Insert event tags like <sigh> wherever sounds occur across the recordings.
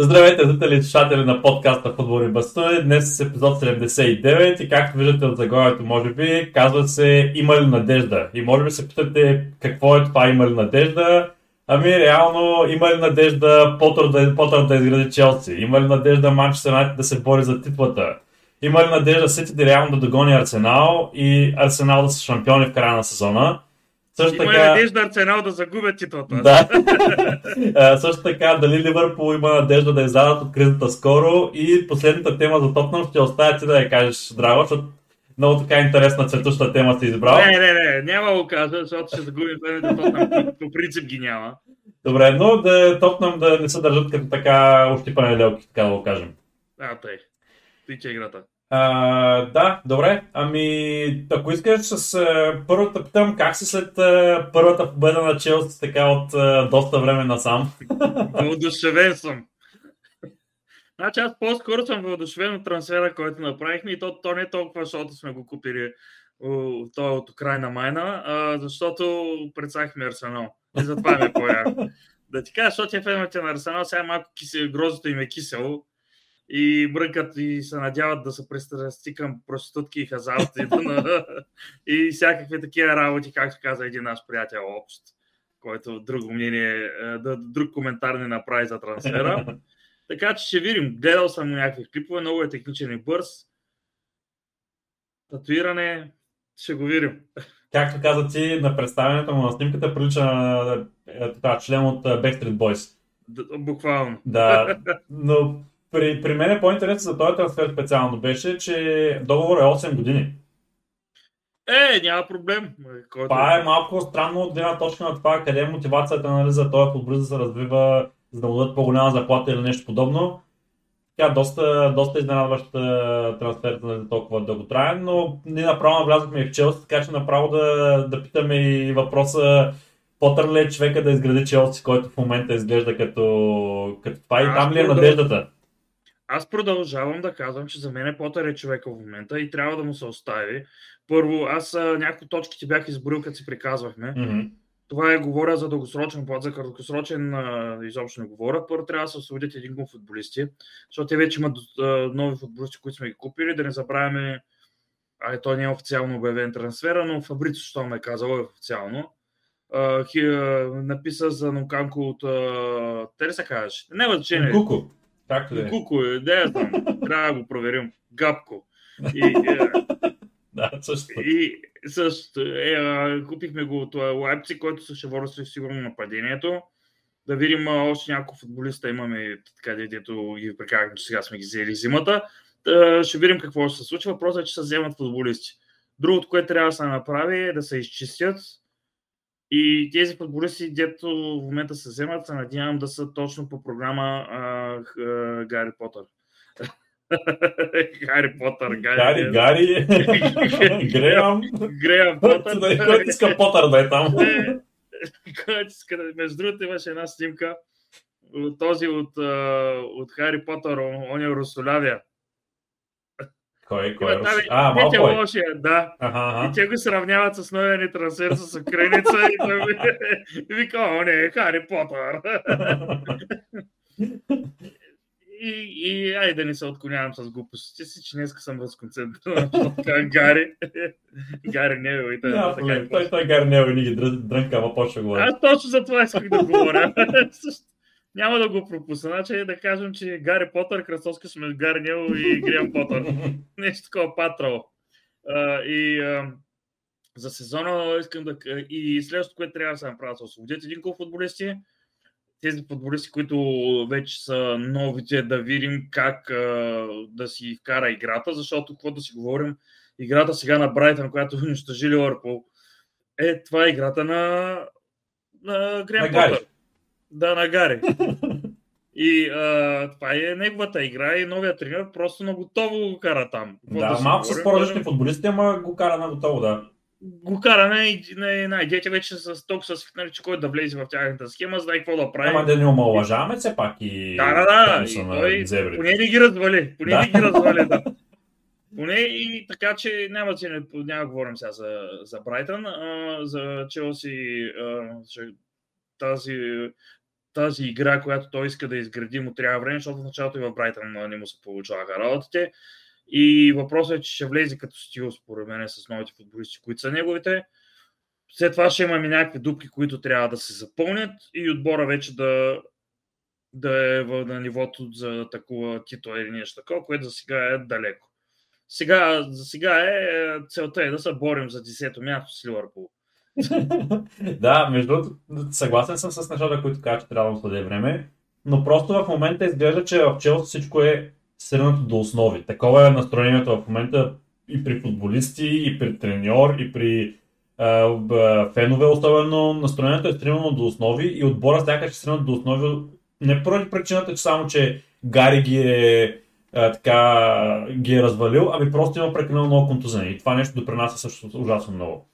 Здравейте, зрители и слушатели на подкаста Футболни бастуни. Днес е епизод 79 и както виждате от заглавието, може би, казва се Има ли надежда? И може би се питате какво е това Има ли надежда? Ами реално има ли надежда Потър да, Потър да изгради Челси? Има ли надежда Манчестър Юнайтед да се бори за титлата? Има ли надежда Сити да реално да догони Арсенал и Арсенал да са шампиони в края на сезона? Също има така... надежда Арсенал да загубят титлата. Да. <laughs> също така, дали Ливърпул има надежда да излязат от кризата скоро и последната тема за Тотнам ще оставя ти да я кажеш, Драго, защото много така интересна цветуща тема си избрал. Не, не, не, няма го кажа, защото ще загубим времето Тотнам. По принцип ги няма. Добре, но да Тотнам да не се държат като така ощипане лелки, така да го кажем. А, тъй. Тича играта. А, да, добре. Ами, ако искаш с а, първата питам, как си след а, първата победа на Челси така от а, доста време насам? <laughs> Въодушевен съм. Значи аз по-скоро съм въодушевен от трансфера, който направихме и то, то не е толкова, защото сме го купили той от Украина майна, а, защото представихме Арсенал. И затова ме е по <laughs> Да ти кажа, защото е феновете на Арсенал сега малко кисе, грозото им е кисело и бръкат и се надяват да се пристрасти към проститутки и хазарт и, да, <laughs> и всякакви такива работи, както каза един наш приятел общ, който друго мнение, е, да, друг коментар не направи за трансфера. <laughs> Така че ще видим. Гледал съм някакви клипове, много е техничен и бърз. Татуиране, ще го видим. Както каза ти, на представянето му на снимката прилича на е, член от е, Backstreet Boys. Буквално. Да, <laughs> но при, при мен е по-интересно за този трансфер специално беше, че договор е 8 години. Е, няма проблем. Който... Това е малко странно от гледна точка на това, къде е мотивацията нали, за този футболист да се развива, за да му дадат по-голяма заплата или нещо подобно. Тя доста, доста изненадваща трансфер за толкова дълготраен, но ние направо влязохме в Челси, така че направо да, да питаме и въпроса Потър ли е човека да изгради Челси, който в момента изглежда като, като това и там ли е надеждата? Аз продължавам да казвам, че за мен е Потър е човека в момента и трябва да му се остави. Първо, аз някои точки ти бях изборил, като си приказвахме. Mm-hmm. Това е говоря за дългосрочен плат, за краткосрочен изобщо не говоря. Първо трябва да се освободят един куп футболисти, защото те вече имат нови футболисти, които сме ги купили. Да не забравяме, а той не е официално обявен трансфера, но Фабрицо, що ме е казал, е официално. Uh, хи, uh, написа за Нуканко от... Те ли се казваш? Не е значение. Куко. Както да е. Куко е, да я знам. Трябва да го проверим. Гапко. И, е, да, също. И също. Е, купихме го от Лайпци, който ще води сигурно нападението. Да видим още няколко футболиста имаме, така дето ги прекарахме, че сега сме ги взели зимата. Да, ще видим какво ще се случи. Въпросът е, че се вземат футболисти. Другото, което трябва да се направи е да се изчистят и тези футболисти, дето в момента се вземат, се надявам да са точно по програма а, а, Гари Потър. <laughs> Гари Потър, Гари. Гари, Гари. <laughs> Греъм. Греъм Потър. Който иска Потър да е там. <laughs> Който иска. Между другото имаше една снимка този от, от Хари Потър, он е Русолявия. Кой, кой е? А, малко е. лошия, да. Ага, ага. И те го сравняват с новия ни трансфер с Украиница и той вика, о не, е Хари Потър. и, и ай да не се отклонявам с глупостите си, че днес съм разконцентриран. Гари. Гари не е. Той, така, той, той Гари не е и ги дрънка, ама почва говоря. Аз точно за това исках да говоря <laughs> няма да го пропусна. Значи да кажем, че Гари Потър, кръстоска сме Гари Нел и Гриан Потър. <laughs> Нещо такова патрало. и а, за сезона искам да... И следващото, което трябва да се направи, да освободят един кол футболисти. Тези футболисти, които вече са новите, да видим как а, да си вкара играта, защото какво да си говорим, играта сега на Брайтън, която унищожи Ливърпул, е, това е играта на, на Гриан Потър. Да, на Гари. И а, това е неговата игра и новия тренер просто на готово го кара там. да, да малко с по-различни футболисти, ама го кара на готово, да. Го кара на, на, на идеята вече с толкова са свикнали, че кой да влезе в тяхната схема, знае какво да прави. Ама да не омалъжаваме все пак и... Да, да, да. И той, поне не ги развали. Поне да. не ги развали, да. <laughs> Поне и така, че няма, че не, няма да говорим сега за, за Брайтън, а, за Челси, а, тази тази игра, която той иска да изгради, му трябва време, защото в началото и в Брайтън не му се получаваха работите. И въпросът е, че ще влезе като стил, според мен, с новите футболисти, които са неговите. След това ще имаме някакви дупки, които трябва да се запълнят и отбора вече да, да е на нивото за такова титул или нещо такова, което за сега е далеко. Сега, за сега е, целта е да се борим за 10-то място с Ливърпул. <laughs> да, между другото, съгласен съм с нещата, които казват, че трябва да му време, но просто в момента изглежда, че в Челси всичко е средното до основи. Такова е настроението в момента и при футболисти, и при треньор, и при а, фенове, особено настроението е стремено до основи и отбора сякаш е стремено до основи не поради причината, че само, че Гари ги е така, ги е развалил, ами просто има прекалено много контузени. И това нещо допринася също ужасно много.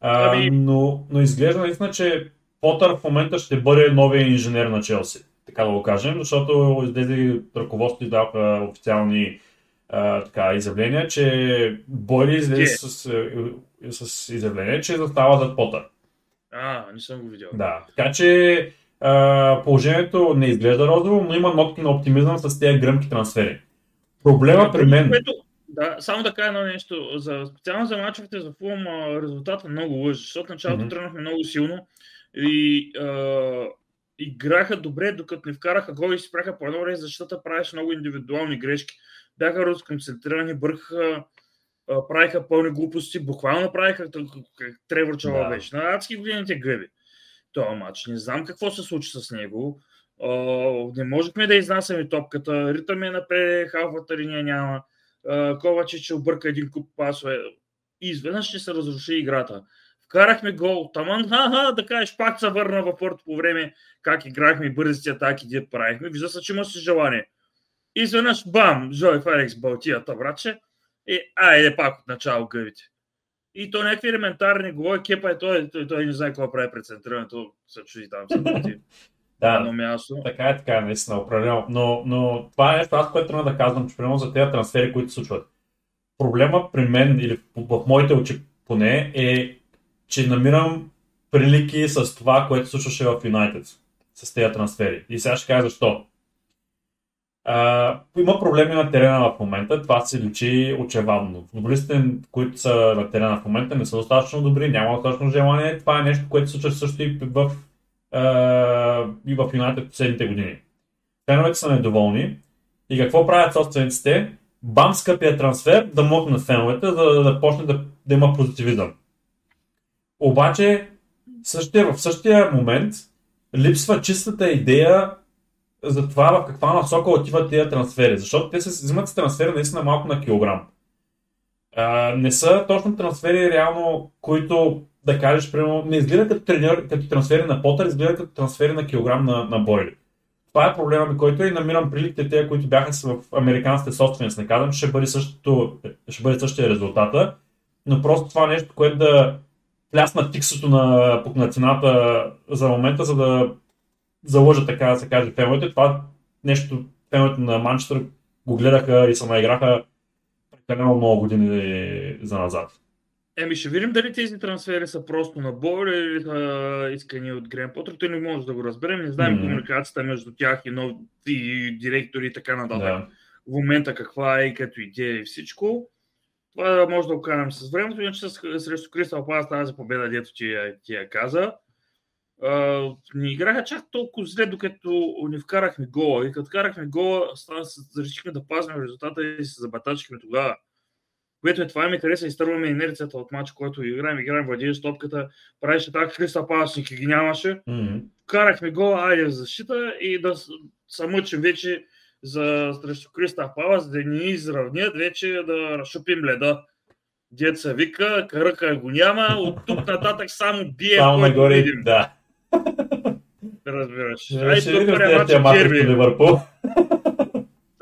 А, ами... но, но изглежда наистина, че Потър в момента ще бъде новия инженер на Челси, така да го кажем, защото излезе ръководството и даваха официални а, така, изявления, че Бойли излезе с, с, с изявление, че застава зад Потър. А, не съм го видял. Да, така че а, положението не изглежда розово, но има нотки на оптимизъм с тези гръмки трансфери. Проблема при мен... Което, да, само да кажа едно нещо. За, специално за мачовете за Фулм резултата много лъжи, защото началото mm-hmm. тръгнахме много силно и а, играха добре, докато не вкараха гол и спряха по едно време, защото правеше много индивидуални грешки. Бяха разконцентрирани, бъркаха, правиха пълни глупости, буквално правиха как Тревор Чала да. беше. На адски години те гъби. Това матч. Не знам какво се случи с него. не можехме да изнасяме топката. Ритъм е напред, халфата линия няма. Коваче, че обърка един куп пасове. И изведнъж ще се разруши играта. Вкарахме гол. Таман, <laughs> ха-ха, да кажеш, пак се върна в порт по време как играхме бързите атаки, дед правихме. Вижда се, че има си желание. И изведнъж, бам, Жой Фарекс балтията, братче. И айде пак от начало гъвите. И то някакви елементарни говори, кепа е той, той, той не знае какво прави пред центрирането, се чуди там <laughs> да, но място. Така е, така е, наистина, определено. Но, но това е нещо, аз което трябва да казвам, че примерно за тези трансфери, които се случват. Проблема при мен, или в, в моите очи поне, е, че намирам прилики с това, което случваше в Юнайтед с тези трансфери. И сега ще кажа защо. А, има проблеми на терена в момента, това се личи очевадно. Футболистите, които са на терена в момента, не са достатъчно добри, няма достатъчно желание. Това е нещо, което се случва също и в, и в Юнайтед последните години. Феновете са недоволни и какво правят собствениците? Бам скъпия трансфер да мокнат феновете, за да, да почне да, да има позитивизъм. Обаче същия, в същия момент липсва чистата идея за това в каква насока отиват тези трансфери. Защото те се взимат с трансфери наистина малко на килограм. А, не са точно трансфери реално, които да кажеш, примерно, не изглеждат като, тренер, като трансфери на Потър, изглеждат като трансфери на килограм на, на Бойли. Това е проблема ми, който и намирам приликите те, които бяха в американските собственост. Не казвам, че ще бъде, същото, ще бъде същия резултата, но просто това е нещо, което да плясна тиксото на, на цената за момента, за да заложа така да се каже феновете. Това нещо феновете на Манчестър го гледаха и се наиграха прекалено много години за назад. Еми ще видим дали тези трансфери са просто на бой или са искани от Грен Потър. Той не може да го разберем. Не знаем mm-hmm. комуникацията между тях и нови директори и така нататък. Да. В момента каква е и като идея и всичко. Това може да го канем с времето, иначе срещу Кристал Палас тази победа, дето ти, ти я каза не играха чак толкова зле, докато ни вкарахме гола. И като вкарахме гола, решихме да пазим резултата и се забатачихме тогава. Което е това ми хареса, изтърваме инерцията от матча, който играем, играем, владееш топката, правиш така, Христа Паласник ги нямаше. Mm-hmm. Карахме гола, айде в защита и да се мъчим вече за срещу Криста Палас, да ни изравнят, вече да разшупим леда. Деца вика, кръка го няма, от тук нататък само бие, само нагоре, видим. Да. Разбираш. Ай, тук първия матч Дерби. Ливърпул.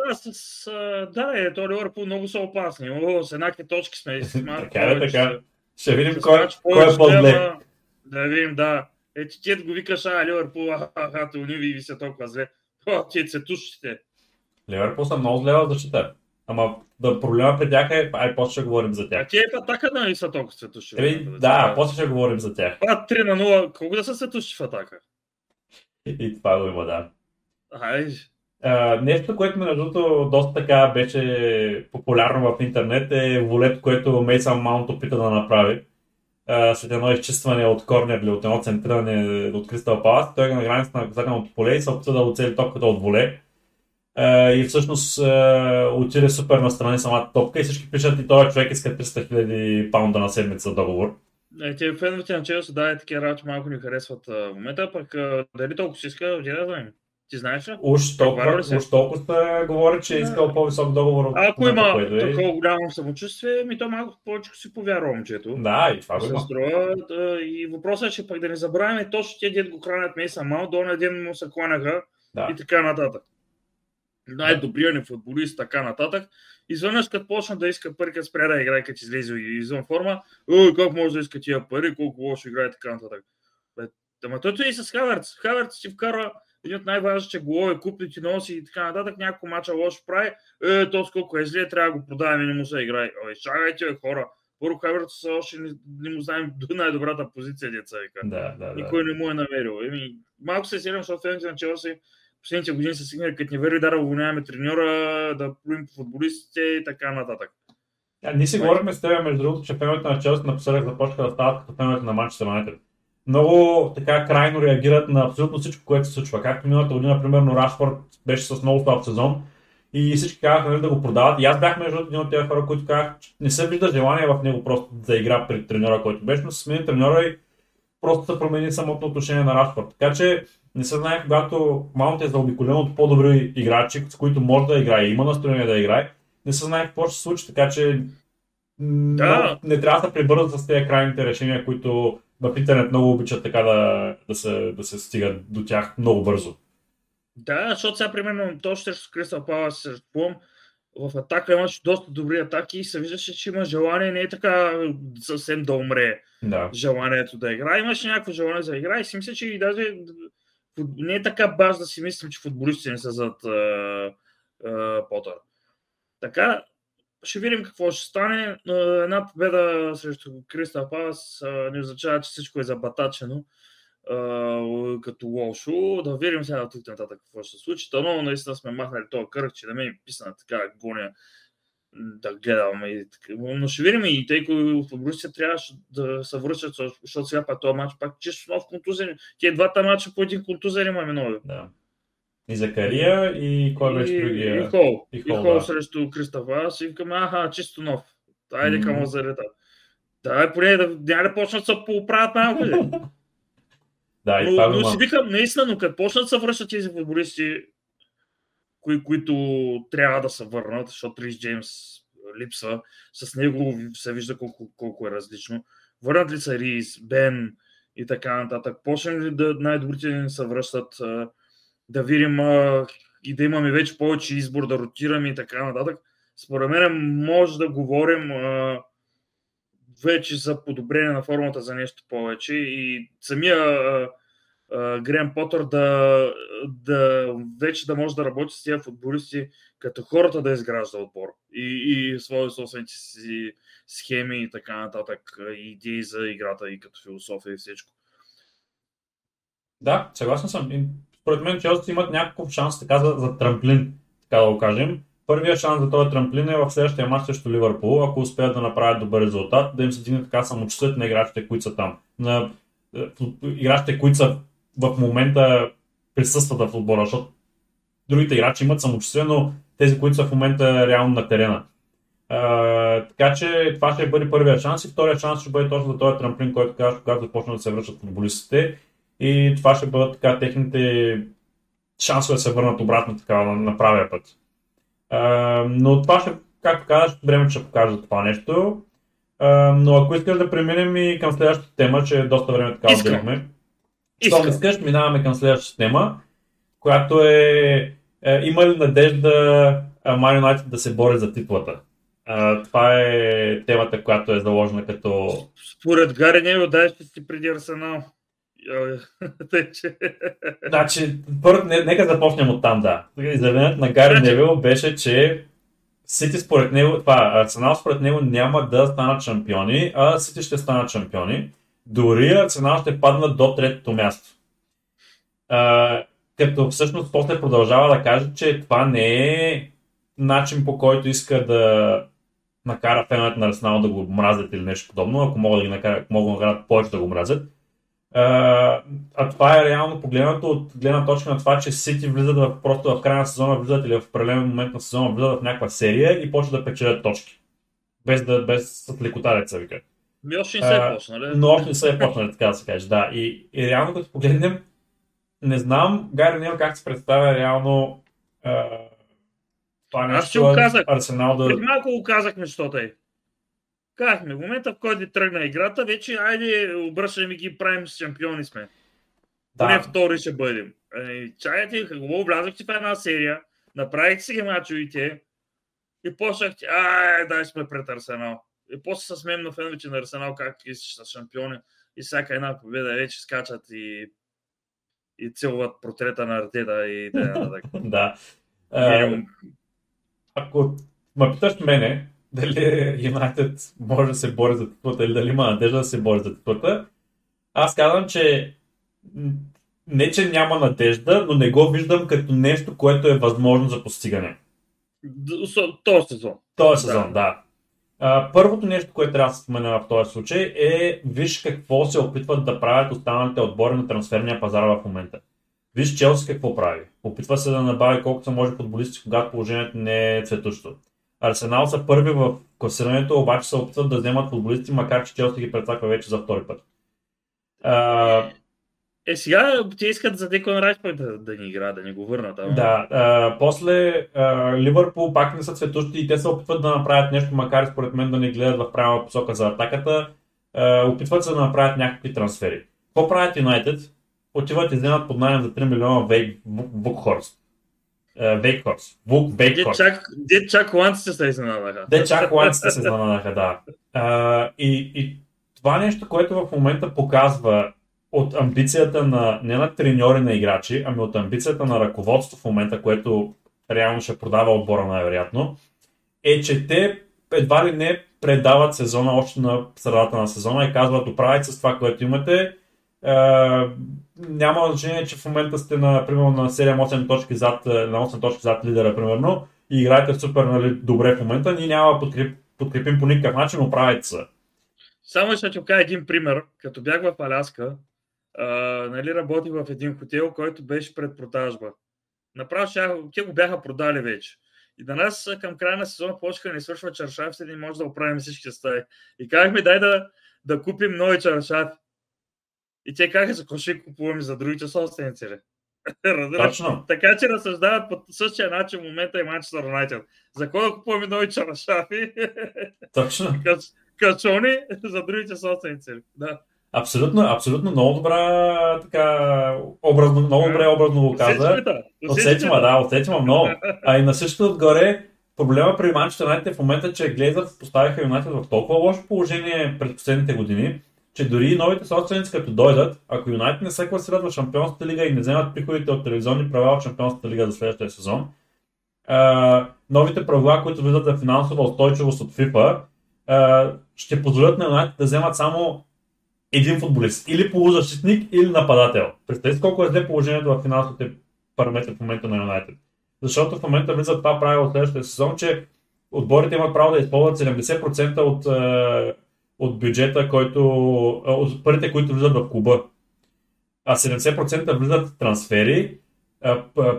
Да, с, да, е, то Ливърпул много са опасни. О, с еднакви точки сме. така е, така. Ще видим кой, кой е по-зле. Да видим, да. Е, ти го викаш, а, Ливърпул, аха, те униви ви се толкова зле. О, ти цветущите. Ливърпул са много зле в защита. Ама да проблема при тях е, ай, после ще говорим за тях. А ти е в атака нали са толкова светущи? Еми, да, да, после ще говорим за тях. А, 3 на 0, колко да са светущи в атака? И това го има, да. Ай, Нещо, което между другото доста така беше популярно в интернет е волет, което Мейсън Маунт опита да направи. А, след едно изчистване от корнер или от едно центриране от Кристал Палас, той е на границата на наказателното поле и се опита да оцели топката от воле. И всъщност отиде супер настрани самата топка и всички пишат и този човек иска 300 000 паунда на седмица договор. е, те феновете на Челси да такива работи малко ни харесват в момента, пък дали толкова си иска, где да знаем. Ти знаеш ли? Уж толкова, ли се? уж толкова говори, че е искал по-висок договор от ако има е. такова голямо самочувствие, ми то малко повече си повярва момчето. Да, и това го се има. струва. да, И въпросът е, че пък да не забравяме точно тези дед го хранят Мейса Мал, до на ден му се кланяха Да. и така нататък. Най-добрият ни футболист, така нататък. Изведнъж като почна да иска пари, като спря да играе, като излезе извън форма, ой, как може да иска тия пари, колко лошо играе, така нататък. Бе, Ама той е и с Хаверц. Хаверц си вкара един от най-важните голове, купни ти носи и така нататък, няколко мача лошо прави, е, то сколко е зле, трябва да го продаваме не му се играе. Ой, чакайте, бе, хора. Първо Хаверц още не, не му знаем до най-добрата позиция, деца вика. Да, да, да. Никой не му е намерил. Еми, малко се сирам, защото феновете на Челси последните години са стигнали, като ни вери да уволняваме треньора, да плюем футболистите и така нататък. А, ние си говорихме с теб, между другото, че феновете на Челси напоследък започнаха да стават като феновете на Манчестър Юнайтед. Много така крайно реагират на абсолютно всичко, което се случва. Както миналата година, примерно, Рашфорд беше с много слаб сезон и всички казаха нали, да го продават. И аз бях между един от тези хора, които казах, че не се вижда желание в него просто да игра при треньора, който беше, но се смени треньора и просто се промени самото отношение на Рашфорд. Така че не се знае, когато Маунт е заобиколен от по-добри играчи, с които може да играе, има настроение да играе, не се знае какво ще се случи, така че Да. не трябва да се прибързат с тези крайните решения, които в интернет много обичат така да, да, се, да се стигат до тях много бързо. Да, защото сега, примерно, точно срещу Кристал Палас, срещу Плум, в атака имаше доста добри атаки и се виждаше, че има желание, не е така съвсем да умре Да. желанието да играе. Имаше някакво желание да играе и си мисля, че и даже не е така баш да си мислим, че футболистите не са зад а, а, Потър. Така, ще видим какво ще стане. Една победа срещу Кристал Палас не означава, че всичко е забатачено като лошо. Да видим сега тук нататък какво ще се случи. Та, но наистина сме махнали този кръг, че да ме е писана така гоня да гледаме. И. Но ще видим и тъй като футболистите трябваше да се връщат, защото сега пак този матч пак чисто нов контузен. Тия двата матча по един контузен имаме нови. да. И Закария, и кой беше другия? и Хол. И И Хол, Хол, да. срещу Кристав Аз. И викаме, аха, чисто нов. Айде към Мгм. лазарета. Да, поне да, няма да почнат да се поправят малко. <laughs> Да, и но, си викам, наистина, но като почнат да се връщат тези футболисти, кои, които трябва да се върнат, защото Рис Джеймс липсва, с него се вижда колко, колко е различно. Върнат ли са Рис, Бен и така нататък? Почнем ли да най-добрите ни се връщат, да видим а, и да имаме вече повече избор, да ротираме и така нататък. Според мен може да говорим а, вече за подобрение на формата за нещо повече и самия а, Грем Потър да, да вече да може да работи с тези футболисти като хората да изгражда отбор и, и свои собствените си схеми и така нататък, идеи за играта и като философия и всичко. Да, съгласен съм. Според мен Челси имат някакъв шанс така за, за трамплин, така да го кажем. Първият шанс за този трамплин е в следващия матч срещу Ливърпул, ако успеят да направят добър резултат, да им се дигне така самочувствието на играчите, които са там. На е, играчите, които са в момента присъстват в футбола, защото другите играчи имат самочувствие, но тези, които са в момента реално на терена. А, така че това ще бъде първият шанс и втория шанс ще бъде точно за този трамплин, който казваш, когато започнат да се връщат футболистите и това ще бъдат така техните шансове да се върнат обратно така на, на правия път. А, но това ще, както казваш, време ще покаже това нещо. А, но ако искаш да преминем и към следващата тема, че доста време така отделихме. Щом искаш, минаваме към следващата тема, която е, е има ли надежда Ман Юнайтед да се бори за титлата? А, това е темата, която е заложена като Според Гари Невил, дай ще си преди Арсенал. <laughs> Тъй, че... Значи, първо, не, нека започнем от там, да. Изявлението на Гари Значи- Невил беше, че Сити според него, това, Арсенал според него няма да станат шампиони, а Сити ще станат шампиони. Дори Арсенал ще паднат до третото място. А, като всъщност после продължава да каже, че това не е начин по който иска да накара феновете на Арсенал да го мразят или нещо подобно, ако могат да ги накарат, могат да накарат повече да го мразят. А, а това е реално погледнато от гледна точка на това, че Сити влизат в, просто в края на сезона, влизат или в определен момент на сезона, влизат в някаква серия и почват да печелят точки. Без да, без лекота, деца вика. Ми още не се е почнали. Но още не се е почнали, така да се каже. Да. И, и реално като погледнем, не знам Гари Нил как се представя реално а, това нещо. Аз ще го казах. Арсенал да... Преди малко го казахме, що тъй. Казахме, в момента в който тръгна играта, вече айде обръщаме ги, правим с шампиони сме. Да. Поне втори ще бъдем. Е, чайте, какво влязахте в една серия, направихте си ги мачовите и почнахте, ай, дай сме пред Арсенал. И после се смеем на феновете на Арсенал, как и са шампиони и всяка една победа вече скачат и, и целуват портрета на Артета и т.н. <laughs> да. Uh, ако ме питаш мене, дали Юнайтед може да се бори за титлата или дали има надежда да се бори за титлата, аз казвам, че не, че няма надежда, но не го виждам като нещо, което е възможно за постигане. Този сезон. Този сезон, да. да. А, първото нещо, което трябва да се спомена в този случай е виж какво се опитват да правят останалите отбори на трансферния пазар в момента. Виж Челси какво прави. Опитва се да набави колкото се може футболисти, когато положението не е цветущо. Арсенал са първи в класирането, обаче се опитват да вземат футболисти, макар че Челси ги прецаква вече за втори път. А... Е, сега те искат за Декон Райс да, да ни игра, да ни го върнат. Ама... Да, а, после а, Ливърпул пак не са цветущи и те се опитват да направят нещо, макар и според мен да не гледат в правилна посока за атаката. А, опитват се да направят някакви трансфери. Какво правят Юнайтед? Отиват и вземат под найем за 3 милиона Вейк Вукхорст. Вейкхорс. Вук Вейкхорс. Де чак ланците се изненадаха. Де чак ланците се изненадаха, да. А, и, и това нещо, което в момента показва от амбицията на, не на треньори на играчи, ами от амбицията на ръководство в момента, което реално ще продава отбора най-вероятно, е, че те едва ли не предават сезона още на средата на сезона и казват, оправите с това, което имате, няма значение, че в момента сте на, примерно, на 7-8 точки зад, на 8 точки зад лидера, примерно, и играете супер нали, добре в момента, ние няма да подкреп, подкрепим по никакъв начин, оправите се. Само ще ти кажа един пример. Като бях в Аляска, а, нали, работих в един хотел, който беше пред продажба. Направо те го бяха продали вече. И на нас към края на сезона да не свършва чаршафите не може да оправим всички стаи. И казахме, дай да, да купим нови чаршафи. И те казаха, за какво ще купуваме за другите собственици. <laughs> Точно. така че разсъждават по същия начин в момента и Манчестър Юнайтед. За кой да купуваме нови чарашафи? <laughs> Точно. Качони за другите собственици. Да. Абсолютно, абсолютно много добра така образно, много добре образно го каза. Усетима, да, усетима много. А и на същото отгоре проблема при Манчестър Юнайтед в момента, че Глейзърс поставиха Юнайтед в толкова лошо положение през последните години, че дори новите собственици като дойдат, ако Юнайтед не се класират в Шампионската лига и не вземат приходите от телевизионни права от Шампионската лига за следващия сезон, а, новите правила, които влизат за финансова устойчивост от FIFA, а, ще позволят на Юнайтед да вземат само един футболист. Или полузащитник, или нападател. Представете колко е зле положението в финансовите параметри в момента на Юнайтед. Защото в момента влиза това правило от следващия сезон, че отборите имат право да използват 70% от от бюджета, който, от парите, които влизат в клуба. А 70% влизат трансфери,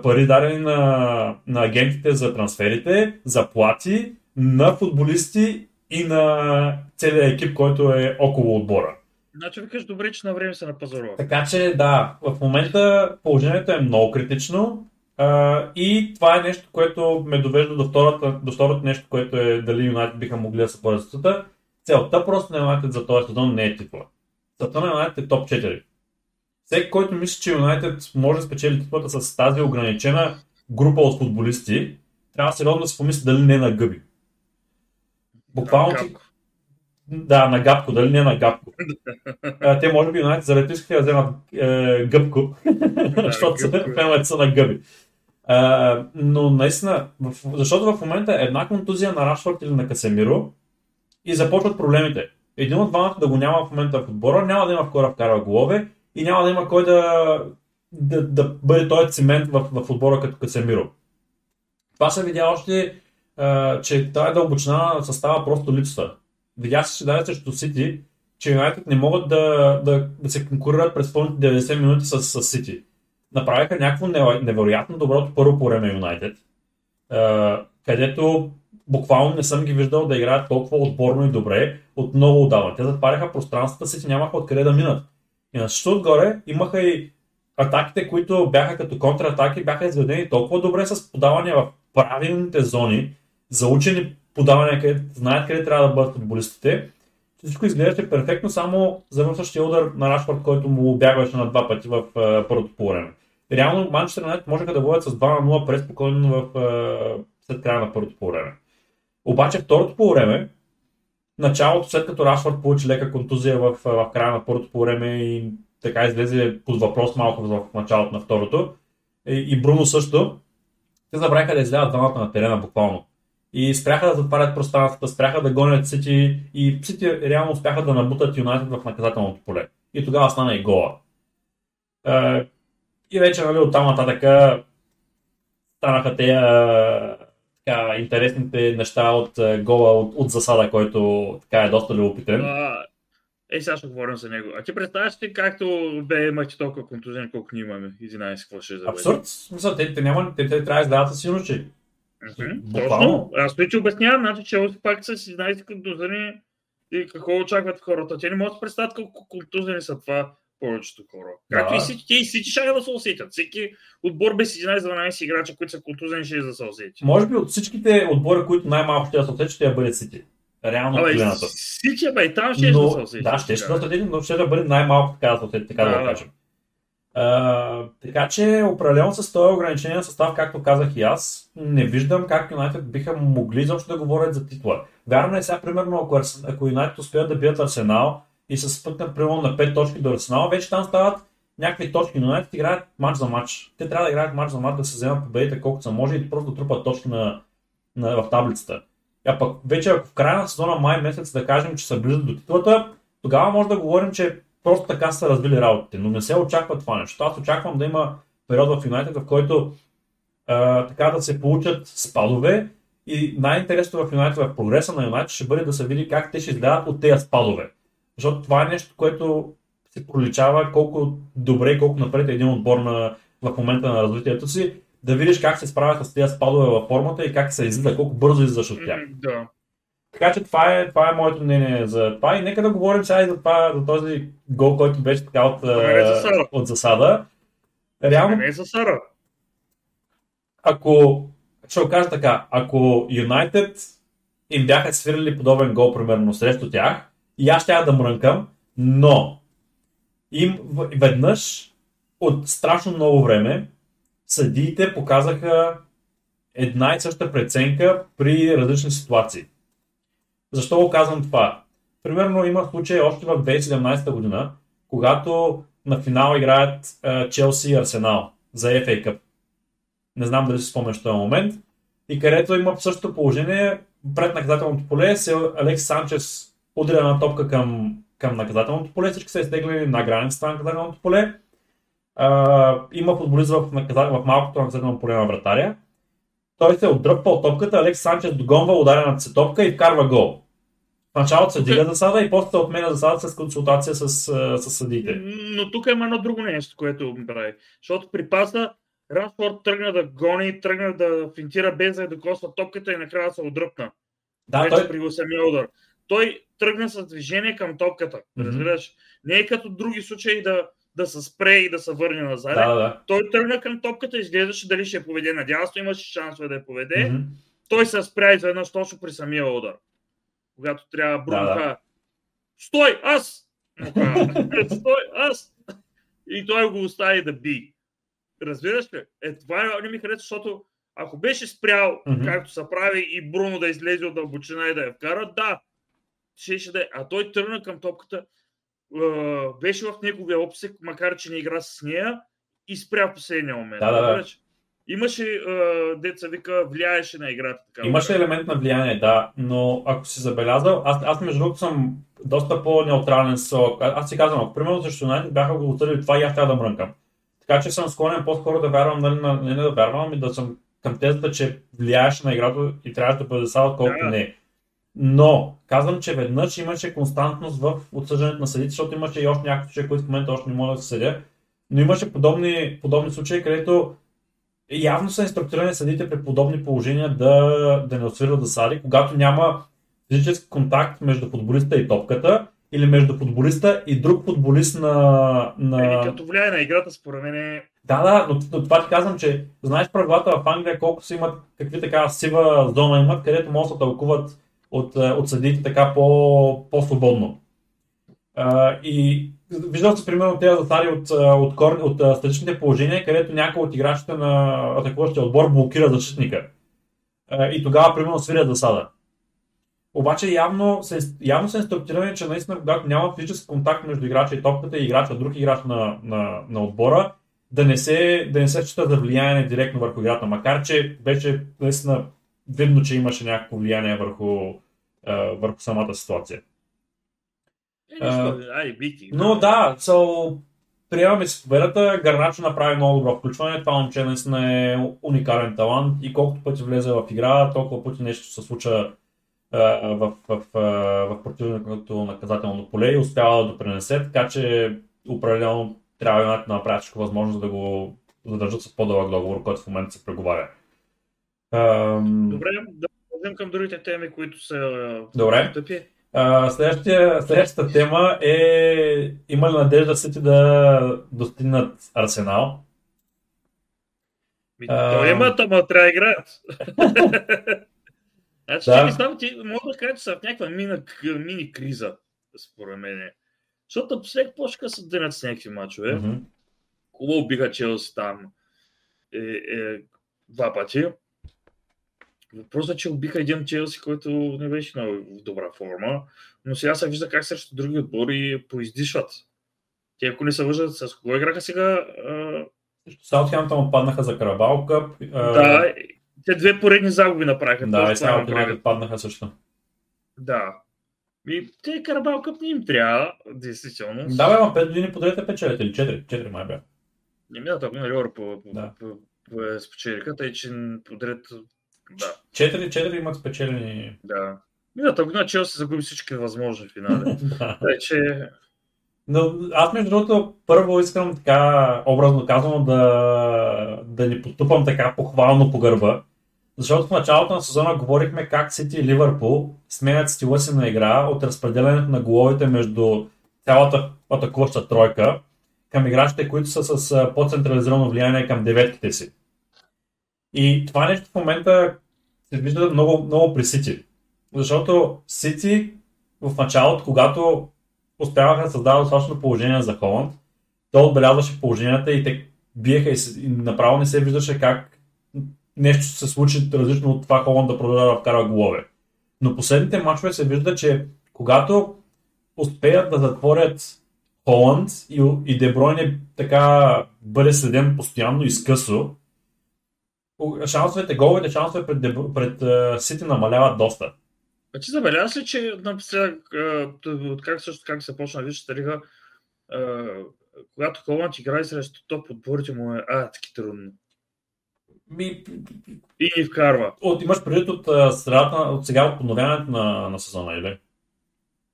пари дадени на, на агентите за трансферите, заплати на футболисти и на целият екип, който е около отбора. Значи викаш добре, че на време се напазарува. Така че да, в момента положението е много критично а, и това е нещо, което ме довежда до второто, до второто нещо, което е дали Юнайтед биха могли да се борят Целта просто на Юнайтед за този сезон не е титла. Целта на Юнайтед е топ 4. Всеки, който мисли, че Юнайтед може да спечели титлата с тази ограничена група от футболисти, трябва сериозно да се помисли дали не е на гъби. Буквално ти... Да, на Габко, дали не е на Габко. Те може би Юнайтед заради искаха да вземат е, Гъбко, <laughs> защото феновете са на гъби. Uh, но наистина, защото в момента една контузия на Рашфорд или на Касемиро и започват проблемите. Един от двамата да го няма в момента в отбора, няма да има в кой да вкарва голове и няма да има кой да да, да бъде този цимент в, в отбора като Касемиро. Това се видя още, а, че тази дълбочина на състава просто липсва. Видя се, че даде срещу Сити, че Юнайтед не могат да, да, да се конкурират през пълните 90 минути с, с Сити. Направиха някакво невероятно доброто първо по време Юнайтед, където буквално не съм ги виждал да играят толкова отборно и добре от много отдавна. Те затваряха пространствата си и нямаха откъде да минат. И на отгоре имаха и атаките, които бяха като контратаки, бяха изведени толкова добре с подавания в правилните зони, заучени подавания, където знаят къде трябва да бъдат футболистите. Всичко изглеждаше перфектно, само завършващия удар на Рашфорд, който му бягаше на два пъти в първото по. Реално Манчестър Юнайтед можеха да водят с 2 на 0 преспокойно в, след края на първото по време. Обаче второто по време, началото, след като Рашфорд получи лека контузия в, в края на първото по време и така излезе под въпрос малко в началото на второто, и, и Бруно също, те забравиха да излядат двамата на терена буквално. И спряха да затварят пространствата, спряха да гонят Сити и Сити реално успяха да набутат Юнайтед в наказателното поле. И тогава стана и гола. И вече нали, оттам нататък станаха те така, интересните неща от е, гола от, от засада, който така е доста любопитен. А, е, сега ще говорим за него. А ти представяш ли както бе имахте толкова контузен, колко ние имаме? Извинявай какво ще заведе. Абсурд. Смисъл, те, те, няма, те, те трябва да издават си ночи. Точно. Аз той ти обяснявам, значи, че пак са 11 контузени и какво очакват хората. Те не могат да представят колко контузени са това повечето хора. Да. Както и всички, и всички ще да се усетят. Всеки отбор без 11-12 играча, които са контузени, ще да се усетят. Може би от всичките отбори, които най-малко ще да се усетят, ще да бъде Сити. Реално Абе, Сити, бе, там ще но, да се усетят. Да, ще, ще да се но ще да бъде най-малко така да се усетят, така да, да, да кажем. Uh, така че определено с този ограничения състав, както казах и аз, не виждам как Юнайтед биха могли защо да говорят за титла. Вярно е сега, примерно, ако, ако Юнайтед успеят да бият Арсенал, и се спъкнат примерно на 5 точки до Арсенал, вече там стават някакви точки, но Юнайтед играят матч за матч. Те трябва да играят матч за матч, да се вземат победите колкото са може и просто да трупат точки на, на, в таблицата. А пък вече ако в края на сезона май месец да кажем, че са близо до титлата, тогава може да говорим, че просто така са развили работите. Но не се очаква това нещо. Аз очаквам да има период в Юнайтед, в който а, така да се получат спадове и най-интересното в Юнайтед, в прогреса на Юнайтед ще бъде да се види как те ще изгледат от тези спадове. Защото това е нещо, което се проличава колко добре и колко напред е един отбор на, в момента на развитието си, да видиш как се справят с тези спадове във формата и как се излиза, колко бързо излизаш от тях. Да. Така че това е, това е моето мнение за това и нека да говорим сега и за, това, за този гол, който беше така от, е от засада. Реално, не е засада. Ако, ще го кажа така, ако Юнайтед им бяха свирили подобен гол, примерно, срещу тях, и аз ще да мрънкам, но им веднъж от страшно много време съдиите показаха една и съща преценка при различни ситуации. Защо го казвам това? Примерно има случай още в 2017 година, когато на финал играят Челси и Арсенал за FA Cup. Не знам дали си спомняш този момент. И където има същото положение, пред наказателното поле се Алекс Санчес удрена топка към, към наказателното поле, всички са изтеглени на границата на наказателното поле. А, има футболист в, наказател, в малкото наказателно поле на вратаря. Той се отдръпва от топката, Алекс Санчес догонва ударената си топка и вкарва гол. В началото се дига засада и после се отменя засада с консултация с, с съдиите. Но тук има едно друго нещо, което ми прави. Защото при паса Рашфорд тръгна да гони, тръгна да финтира без да докосва топката и накрая се отдръпна. Да, Вече той... при самия удар той тръгна с движение към топката. Mm-hmm. Разбираш? Не е като други случаи да, да се спре и да се върне назад. Да, да. Той тръгна към топката и изглеждаше дали ще я поведе на дясно, имаше шансове да я поведе. Mm-hmm. Той се спря изведнъж точно при самия удар. Когато трябва Бруно да, да. Стой, аз! <laughs> Стой, аз! И той го остави да би. Разбираш ли? Е, това не ми харесва, защото ако беше спрял, mm-hmm. както се прави, и Бруно да излезе от дълбочина и да я вкара, да, щеше да е. А той тръгна към топката, беше в неговия обсек, макар че не игра с нея и спря в последния момент. Да, да, да. Имаше, деца вика, влияеше на играта. Така, Имаше елемент на влияние, да, но ако си забелязал, аз, аз между другото съм доста по-неутрален с Аз си казвам, ако примерно срещу Юнайтед бяха го отърли това и аз трябва да мрънкам. Така че съм склонен по-скоро да вярвам, нали, на, не, да вярвам, ами да съм към тезата, че влияеш на играта и трябва да бъде засада, колкото Да. не. Но казвам, че веднъж имаше константност в отсъждането на съдите, защото имаше и още някакви случаи, които в момента още не могат да се съдя. Но имаше подобни, подобни случаи, където явно са инструктирани съдите при подобни положения да, да не отсвирват засади, когато няма физически контакт между футболиста и топката или между футболиста и друг футболист на... на... Е, като влияе на играта, според мен е... Да, да, но, но това ти казвам, че знаеш правилата в Англия колко си имат, какви така сива зона имат, където могат да тълкуват от, е, от съдиите така по, по-свободно. И виждал се примерно тези засади от, а, от, кор, от а, статичните положения, където някой от играчите на атакуващия отбор блокира защитника. И тогава примерно свирят засада. Обаче явно са, явно са инструктирани, че наистина когато няма физически контакт между играча и топката и играча, друг играч на, на, на отбора, да не се, да не се счита за влияние директно върху играта, макар че беше наистина видно, че имаше някакво влияние върху, а, върху самата ситуация. Е, ай, бити. Но да, so, приемаме си победата. Гарначо направи много добро включване. Това момче наистина е уникален талант и колкото пъти влезе в игра, толкова пъти нещо се случва в, в, в, в противното наказателно поле и успява да допринесе, така че определено трябва да направят всичко възможно, за да го задържат с по-дълъг договор, който в момента се преговаря. Ам, Добре, да продължим към другите теми, които са Добре. тъпи. А, следващия, следващата тема е има ли надежда Сити да достигнат Арсенал? Ми, А. Той имат, ама трябва да играят. <laughs> значи, Да. не знам, ти мога да кажа, че са в някаква мина, мини криза, според мен. Защото всеки почка се денят с някакви мачове. Мгм. Хубаво биха Челси там е, е, два пъти. Въпросът е, че убиха един Челси, който не беше много в добра форма, но сега се вижда как срещу други отбори поиздишват. Те ако не се лъжат, с кого играха сега? Саутхемптън отпаднаха за Карабал Къп. да, те две поредни загуби направиха. да, и имам предвид. отпаднаха също. Да. И те Карабал Къп не им трябва, действително. Да, бе, ма 5 години подред е печелят, или 4, 4 май бе. Не миналата година Ливърпул Да. по, по, по, спечелиха, тъй че подред... Да. 4, 4 имат спечелени. Да. Миналата година Челси загуби всички възможни финали. <laughs> да. Тъй, че Но аз между другото първо искам така образно казано да, да ни потупам така похвално по гърба. Защото в началото на сезона говорихме как Сити и Ливърпул сменят стила си на игра от разпределянето на головите между цялата атакуваща тройка към играчите, които са с по-централизирано влияние към деветките си. И това нещо в момента се вижда много, много при Сити. Защото Сити в началото, когато успяваха да създават достатъчно положение за Холанд, той отбелязваше положенията и те биеха и, и направо не се виждаше как нещо се случи различно от това Холанд да продължава да вкара голове. Но последните мачове се вижда, че когато успеят да затворят Холанд и, и Дебройне така бъде следен постоянно и скъсо, шансовете, головете шансове пред, пред uh, Сити намаляват доста. А ти забелязаш ли, че напоследък, а, от как също как се почна вижте лига, а, когато Холанд играе срещу топ отборите му е адски трудно. Ми, И ни вкарва. от, имаш предвид от, средата, от сега от подновяването на, на сезона, или?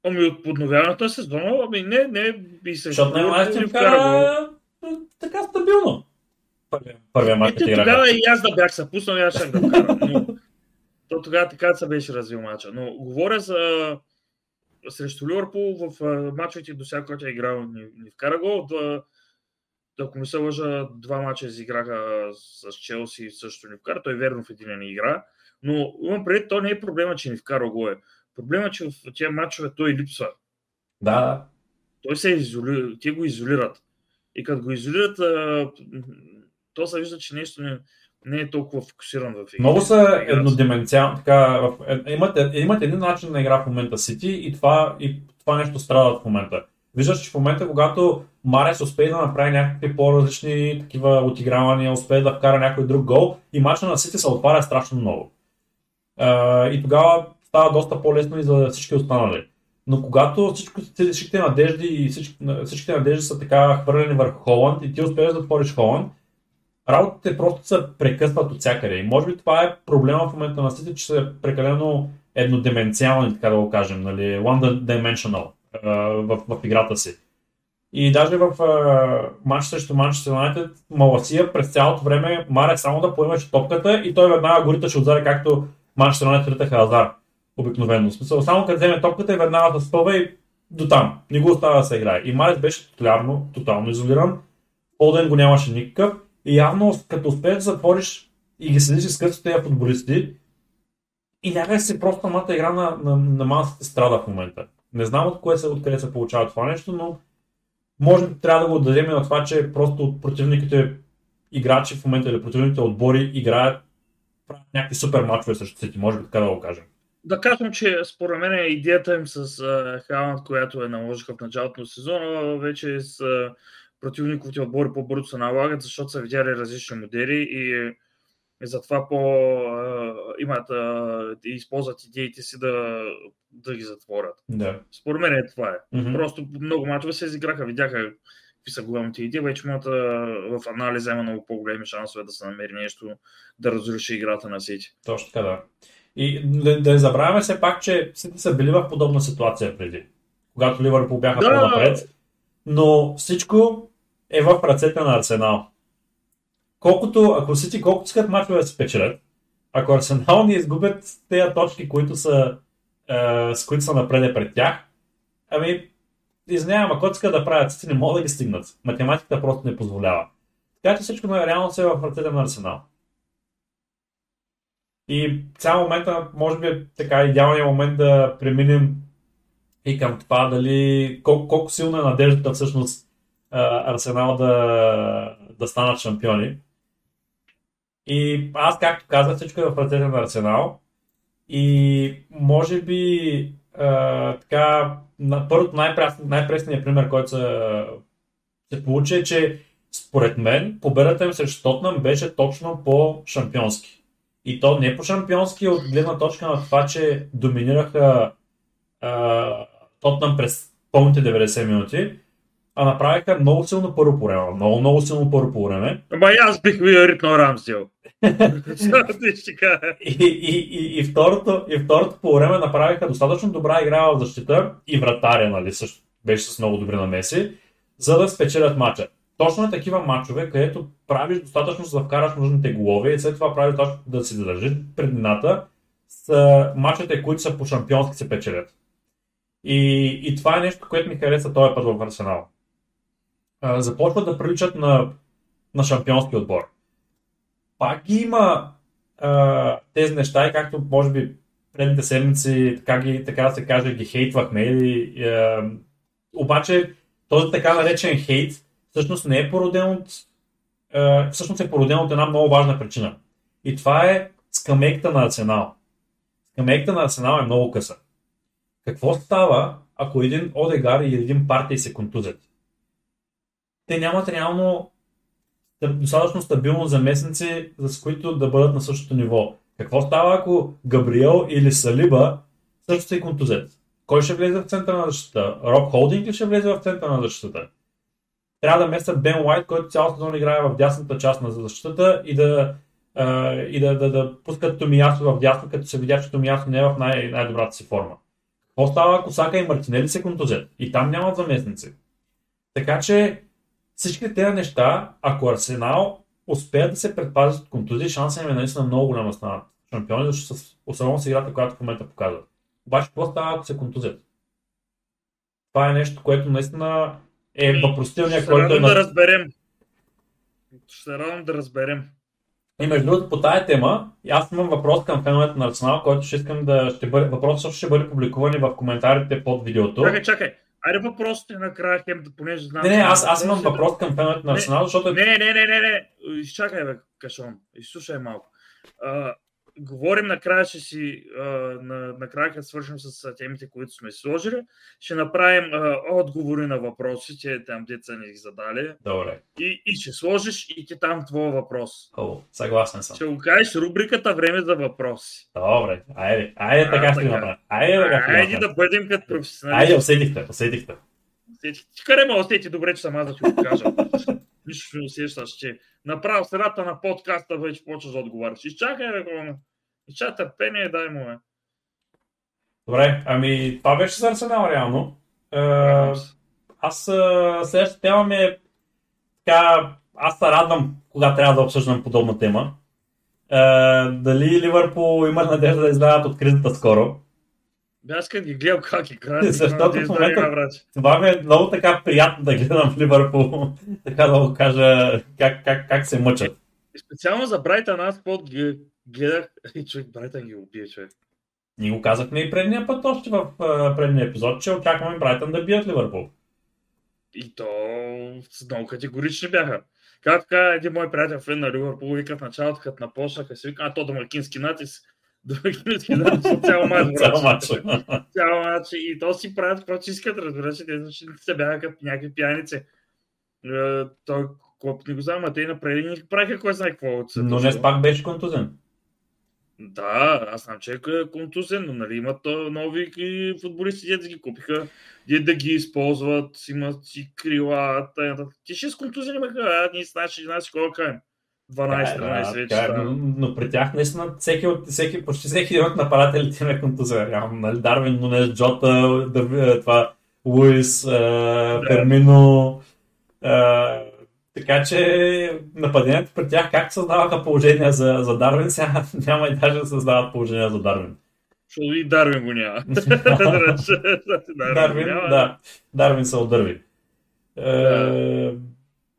Ами от подновяването на сезона, ами не, не, и се Защото ти вкара така стабилно. Първия, Е, те, играха. тогава и аз да бях се пуснал, и аз ще да вкарам. Но, то тогава така се беше развил мача. Но говоря за срещу Ливърпул в мачовете до сега, който е играл, ни, ни вкара гол. Да, ако не се лъжа, два мача изиграха с Челси също ни вкара. Той верно в един не игра. Но имам преди, то не е проблема, че ни вкара гол. Е. Проблема е, че в тези мачове той липсва. Да. Той се изоли... те го изолират. И като го изолират, то се вижда, че нещо не, не е толкова фокусиран в играта. Много са еднодименциални. Така, в, е, имат, е, имат един начин на игра в момента Сити и това, и това нещо страдат в момента. Виждаш, че в момента, когато Марес успее да направи някакви по-различни такива отигравания, успее да вкара някой друг гол и мача на Сити се отваря страшно много. А, и тогава става доста по-лесно и за всички останали. Но когато всичко, всичките надежди и всички, всичките надежди са така хвърлени върху Холанд и ти успееш да отвориш Холанд, работите просто се прекъсват от всякъде. И може би това е проблема в момента на Сити, че са прекалено еднодименциални, така да го кажем, нали, one-dimensional в, в играта си. И даже в матч срещу Манчестър Юнайтед Маласия през цялото време Маре само да поемаше топката и той веднага го риташе отзади, както Манчестър Юнайтед ритаха Азар обикновено. Смисъл, само като вземе топката и веднага да спъва и до там. Не го остава да се играе. И Марес беше тотално, тотално изолиран. Фолден го нямаше никакъв. Явно, като успееш да затвориш и ги следиш с късо тези футболисти, и някак си просто самата игра на, на, на масата страда в момента. Не знам от кое се, откъде се получава това нещо, но може би трябва да го отдадем на това, че просто противниките играчи в момента или противните отбори играят някакви супер матчове срещу Сити, може би така да го кажем. Да кажем, че според мен идеята им с Халанд, която е наложиха в началото на сезона, вече с противниковите отбори по-бързо се налагат, защото са видяли различни модели и и затова по, а, имат а, и използват идеите си да, да ги затворят. Да. Според мен е това е. Мгм. Просто много мачове се изиграха, видяха какви са големите идеи, вече имат а, в анализа има много по-големи шансове да се намери нещо да разруши играта на Сити. Точно така, да. И да, да не забравяме все пак, че Сити са били в подобна ситуация преди, когато Ливърпул бяха Да. по-напред, но всичко е в ръцете на Арсенал. Колкото, ако Сити колкото искат мачове да се печелят, ако Арсенал не изгубят тези точки, които са, е, с които са напреде пред тях, ами, извинявам, ако искат да правят Сити, не могат да ги стигнат. Математиката просто не позволява. Така че всичко на реално се е в ръцете на Арсенал. И цял момента, може би е така идеалният момент да преминем и към това дали колко, колко силна е надеждата всъщност Арсенал да, да станат шампиони. И аз, както казах, всичко е в ръцете на Арсенал. И може би а, така, на, първото най-пресният пример, който се, се получи е, че според мен победата им срещу Тотнам беше точно по-шампионски. И то не по-шампионски от гледна точка на това, че доминираха а, Тотнам през пълните 90 минути, а направиха много силно първо по време. Много, много силно първо по време. Ама и аз бих ви ритнал Рамсдел. <laughs> Кажа. И, и, и, и, второто, и второто по време направиха достатъчно добра игра в защита и вратаря, нали, също беше с много добри намеси, за да спечелят матча. Точно е такива матчове, където правиш достатъчно за да вкараш нужните голове и след това правиш точно да си задържиш предината с матчите, които са по шампионски се печелят. И, и това е нещо, което ми хареса този път в Арсенал. Започват да приличат на, на шампионски отбор. Пак ги има а, тези неща и както може би предните седмици така, ги, така да се каже, ги хейтвахме. Или, а, обаче този така наречен хейт всъщност не е породен от а, всъщност е породен от една много важна причина. И това е скамейката на Арсенал. Скамейката на Арсенал е много къса. Какво става, ако един Одегар или един партий се контузят? Те нямат реално достатъчно стабилно заместници, с които да бъдат на същото ниво. Какво става, ако Габриел или Салиба също се контузят? Кой ще влезе в центъра на защита? Роб Холдинг ли ще влезе в центъра на защитата? Трябва да местят Бен Уайт, който цял сезон играе в дясната част на защитата и да, а, и да, да, да пускат Томиясо в дясно, като се видя, че Томиясо не е в най- най-добрата си форма. Какво става, ако Сака и Мартинели се контузят? И там нямат заместници. Така че всички тези неща, ако Арсенал успеят да се предпазят от контузии, шансът им е наистина много голям да станат шампиони, защото с, особено с играта, която в момента показват. Обаче, какво става, ако се контузят? Това е нещо, което наистина е въпросителния, Ще се който е да разберем. Ще се радвам да разберем. И между другото, по тая тема, аз имам въпрос към феновете на Арсенал, който ще искам да ще бъде, въпросът ще бъде публикуван в коментарите под видеото. Чакай, чакай. Айде въпросите накрая, хем, понеже знам. Не, не, аз, аз имам въпрос към феновете на Арсенал, защото Не, не, не, не, не. Изчакай, бе, Кашон. Изслушай малко. А, говорим накрая, ще си, а, на, накрая, като свършим с темите, които сме сложили, ще направим а, отговори на въпросите, там деца ни ги задали. Добре. И, и ще сложиш и ти там твоя въпрос. О, съгласен съм. Ще го кажеш рубриката Време за въпроси. Добре, айде, айде така ще така. направим. Айде, ще Айде направим. да бъдем като професионалисти. Айде, усетихте, усетихте. Усети. Ти къде ме усети добре, че съм аз да ти го кажа. Нищо не усещаш, че направо средата на подкаста вече почваш да отговаряш. Изчакай, бе, хора. Изчакай търпение, дай му, бе. Добре, ами това беше за Арсенал реално. Е, аз е, следващата тема ми е така, аз се радвам, когато трябва да обсъждам подобна тема. Е, дали Ливърпул има надежда да излязат от кризата скоро? Аз като ги гледам как играят, <laughs> Защото в момента-. Това ми е много така приятно да гледам <laughs> Ливърпул, така да го кажа как, как, как се мъчат. И Специално за Брайтън аз под гледах <laughs> и човек Брайтън ги убие, човек. Ние го казахме и предния път, още в предния епизод, че очакваме Брайтън да бият Ливърпул. И то много категорични бяха. Както каза един мой приятел, фен на Ливърпул, вика в началото, като напочнаха, си вика, а то домакински натиск. Натиск от цял мач. Цял матч. Цял мач. И то си правят каквото си искат, разбираш, те защитниците бяха като някакви пияници. Е, Той Клоп не го знам, а те направили ни правиха кой знае какво от Но не пак беше контузен. Да, аз знам, че е контузен, но нали имат нови и футболисти, дето ги купиха, де да ги използват, имат си крила, тъй. Ти ще с контузени ме а ние с наши, наши колко кажем? 12-13 Да, вече така е, но, но при тях наистина всеки, от, всеки, почти всеки един от нападателите има контузия. Реално, нали? Дарвин, Нунес, Джота, това, Луис, е, Фермино. Е, така че нападението при тях как създаваха положение за, за Дарвин, сега <laughs> няма и даже да създават положение за Дарвин. Защото и Дарвин го няма. Дарвин, да. Дарвин се отдърви. Е,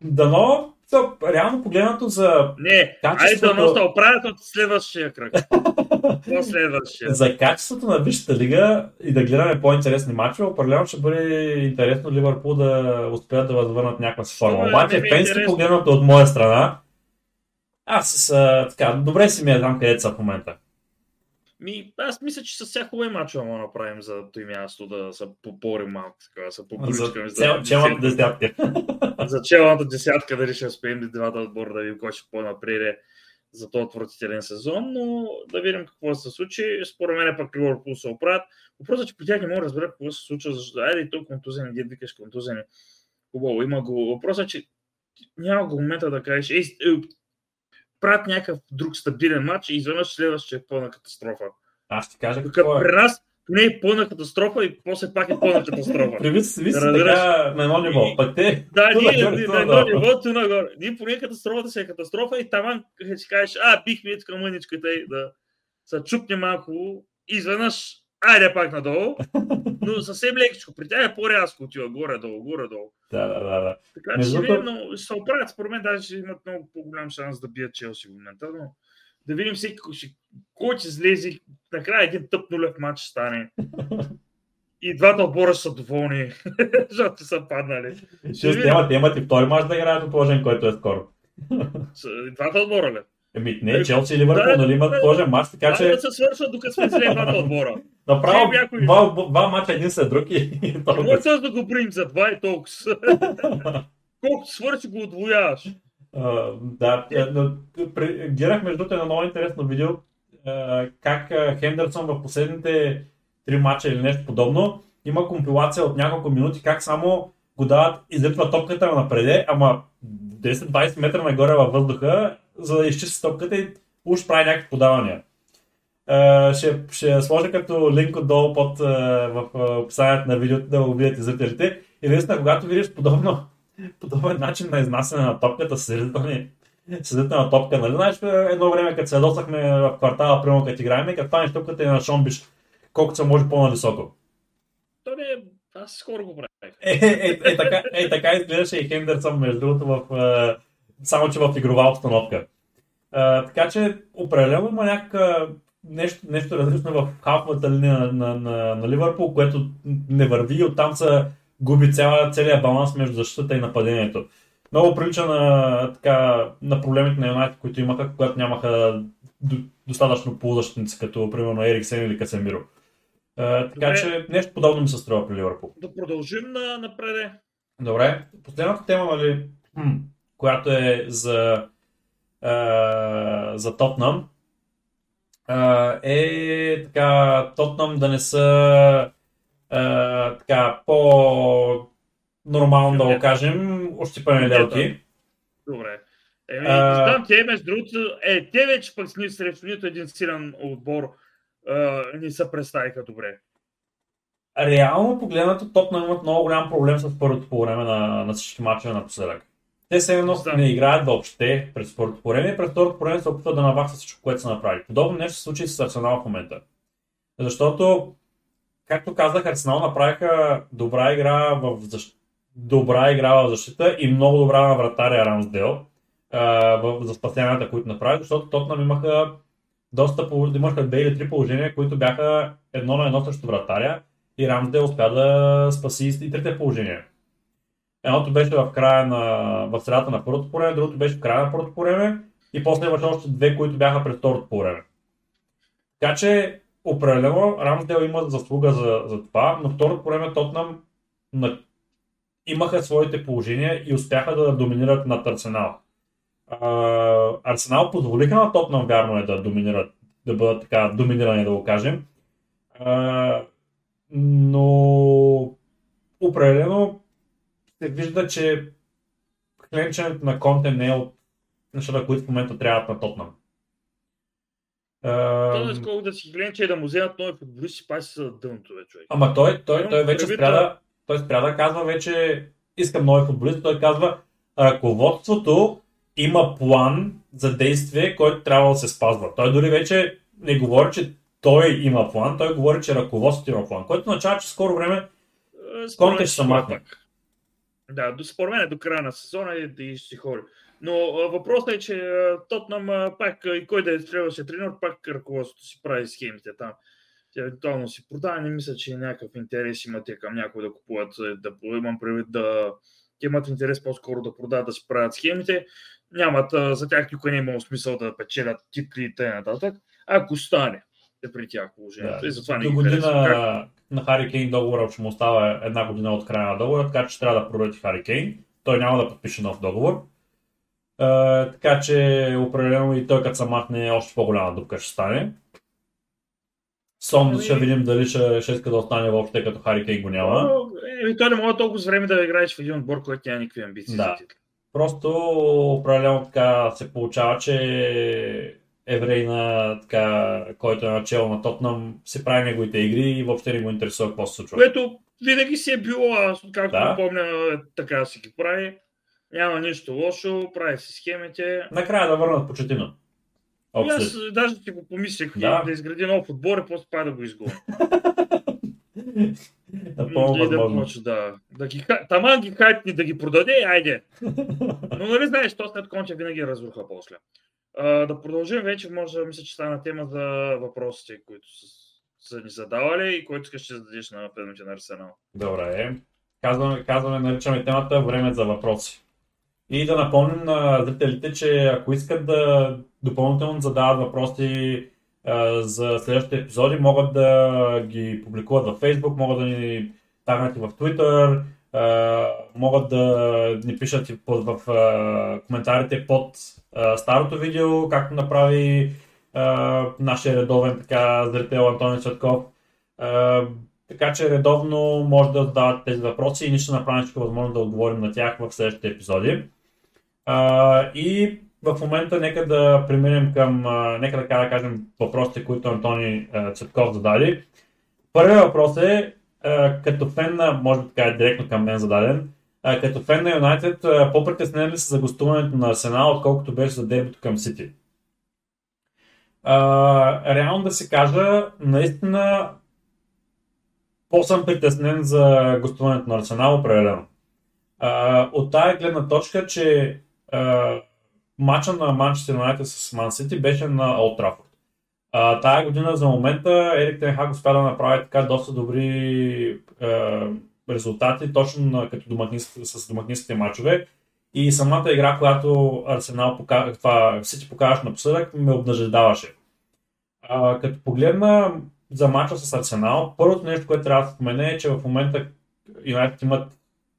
дано, то, реално погледнато за Не, айде да Качеството- носа оправят от следващия кръг. <laughs> Следващия. За качеството на Висшата лига и да гледаме по-интересни матчове, определено ще бъде интересно Ливърпул да успеят да възвърнат някаква си форма. Обаче, е фенски погледнато от моя страна, аз с, а, така, добре си ми е там, където са в момента. Ми, аз мисля, че с всяко мачове мога да направим за той място да се попорим малко, така, да се За побричкаме. цел, челната десятка. <laughs> за челната десятка, дали ще успеем да двата отбора да видим кой ще по-напред за този отвратителен сезон, но да видим какво се случи. Според мен пък Ливърпул се оправят. Въпросът е, че при тях не мога да разбера какво се случва, защото айде и то контузен, дед викаш контузен. Хубаво, има го. Въпросът е, че няма го момента да кажеш, ей, е, правят някакъв друг стабилен матч и изведнъж следващия е пълна катастрофа. Аз ще кажа какво е. при нас не е пълна катастрофа и после пак е пълна катастрофа. <laughs> При Вис Разбираш. така на едно ниво. Пък те, Да, <laughs> ние на едно ниво, ту нагоре. Ние поне катастрофата си е катастрофа и ще си кажеш, а, бихме и тук мъничката и да се чупне малко изведнъж, айде пак надолу, <laughs> но съвсем лекичко. При тях е по-рязко отива горе-долу, горе-долу. Да, да, да. да. Така че другото- видим, но ще се оправят. Според мен даже ще имат много по-голям шанс да бият Челси в момента, но да видим всеки кой ще, ще излезе. Накрая един тъп нулев матч ще стане. <laughs> И двата отбора ще са доволни, <laughs> защото са паднали. Ще имат, имат и втори мач да играят отложен, който е скоро. Двата отбора, ли? Еми, не, Челси и Ливърпул, Да, нали имат да. отложен мач, така Че... че да се свършват, докато сме зле двата отбора. направо два, два мача един след друг и може да го брим за два и толкова. <laughs> Колкото свърши, го отвояваш. Да, е, гледах между другото едно много интересно видео, а, как а, Хендерсон в последните три мача или нещо подобно, има компилация от няколко минути, как само го дават, излитва топката напреде, ама 10-20 метра нагоре във въздуха, за да изчисти топката и уж прави някакви подавания. А, ще, ще сложа като линк отдолу под, а, в описанието на видеото да го видят и зрителите. И наистина, когато видиш подобно, <laughs> подобен начин на изнасяне на топката с зрителни седителна топка, нали? Знаеш, едно време, като се ядосахме в квартала, примерно, като играем, като фанеш топката и на шомбиш, колкото се може по-нависоко. То не е... Аз скоро го правих. Е, е, е, е, така, е, така изглеждаше и Хендерсън, между другото, в, е, само че в игрова обстановка. Е, така че, определено има някаква нещо, нещо различно в халфовата линия на, на, на, на Ливърпул, което не върви и оттам се губи цяла, целият баланс между защитата и нападението. Много прилича на, така, на проблемите на Юнайтед, които имаха, когато нямаха до, достатъчно полузащитници, като примерно Ериксен или Касемиро. А, така Добре. че нещо подобно ми се струва при Ливърпул. Да продължим на напреде. Добре, последната тема, нали, която е за, а, за Тотнам, а, е така, Тотнам да не са а, така, по нормално да го кажем, ощипани лелки. Добре. Еми, А- не знам, те между другото, е, те вече пък ни срещу нито един силен отбор а, ни се представиха добре. Реално погледнато, Тотнам имат много голям проблем с първото по време на, на всички мачове напоследък. Те се едно Да. не играят въобще през първото по време и през второто по време се опитват да наваксат всичко, което са направили. Подобно нещо се случи с Арсенал в момента. Защото, както казах, Арсенал направиха добра игра в защ... добра игра в защита и много добра на вратаря Рамсдел за спасенията, които направи, защото Тотнам имаха доста, имаха две или три положения, които бяха едно на едно срещу вратаря и Рамсдел успя да спаси и трите положения. Едното беше в края на, в средата на първото по другото беше в края на първото по време и после имаше още две, които бяха през второто по време. Така че, определено, Рамсдел има заслуга за, за това, но второто по време Тотнам на... имаха своите положения и успяха да доминират над Арсенал. А, Арсенал позволиха на Тотнам, вярно е, да доминират, да бъдат така доминирани, да го кажем. А, но определено се вижда, че хленченето на Конте не е от нещата, които в момента трябват на Тотнам. Е сколко да си гледам, че да му вземат нови футболисти, пак са дъното, човек. Ама той, той, той вече спря да, той спря да казва вече искам нови футболисти, той казва ръководството има план за действие, който трябва да се спазва. Той дори вече не говори, че той има план, той говори, че ръководството има план, което означава, че скоро време Е, Конте ще се махне. пак. Да, според мен е до края на сезона и, и ще си хори. Но въпросът е, че Тотнам пак и кой да е трябваше тренер, пак ръководството си прави схемите там. Тя евентуално си продава, не мисля, че някакъв интерес има те към някой да купуват, е, да имам предвид да имат интерес по-скоро да продават, да си правят схемите. Нямат, за тях никой не е имал смисъл да печелят титли и т.н. Ако стане е при тях положението. Да. И затова не година на Хари Кейн договора ще му остава една година от края на договора, така че трябва да продаде Хари Кейн. Той няма да подпише нов договор. А, така че определено и той като се махне още по-голяма дупка ще стане. Сон Ами- ще видим дали ще, ще иска да остане въобще като Хари Кейн го няма. Еми, той не може толкова с време да играеш в един отбор, който няма никакви амбиции Да. за. Просто определено така се получава, че Еврейна, така, който е начало на Тотнам, си прави неговите игри и въобще не го интересува какво се случва. Което винаги си е било, аз както Да. помня, е, така си ги прави. Няма нищо лошо, прави си схемите. Накрая да върнат почетина. И аз даже си го помислих Да. да, изгради нов отбор и после пак <laughs> да го изгоня. Напълно да почне да, да ги, таман ги хайпни да ги продаде, айде. <laughs> Но нали знаеш, то след конче винаги разруха после. Да продължим вече, може да мисля, че стана тема за въпросите, които са, са ни задавали и който искаш ще зададеш на феновете на Арсенал. Добре. Казваме, казваме, наричаме темата време за въпроси. И да напомним на зрителите, че ако искат да допълнително задават въпроси а, за следващите епизоди, могат да ги публикуват във Facebook, могат да ни тагнат и в Twitter, могат да ни пишат и под, в коментарите под старото видео, както направи нашия редовен така, зрител Антони Цветков. Така че редовно може да задавате тези въпроси и ние ще направим всичко възможно да отговорим на тях в следващите епизоди. А, и в момента нека да преминем към, а, нека да кажем въпросите, които Антони а, Цветков зададе. Първият въпрос е, като фен на, може би така е директно към мен зададен, а, като фен на Юнайтед, по-притеснен ли са за гостуването на Арсенал, отколкото беше за дербито към Сити? А, реално да се кажа, наистина по-съм притеснен за гостуването на Арсенал, определено. А, от тая гледна точка, че а, матча на Манчестър Юнайтед с Ман Сити беше на Олд Трафорд. А, тая година за момента Ерик Тенхак успя да направи така доста добри а, резултати, точно на, като домакински, с домакинските матчове. И самата игра, която Арсенал пока... това Сити покажаш напоследък, ме обнажедаваше. А, като погледна за мача с Арсенал, първото нещо, което трябва да спомена е, че в момента Юнайтед имат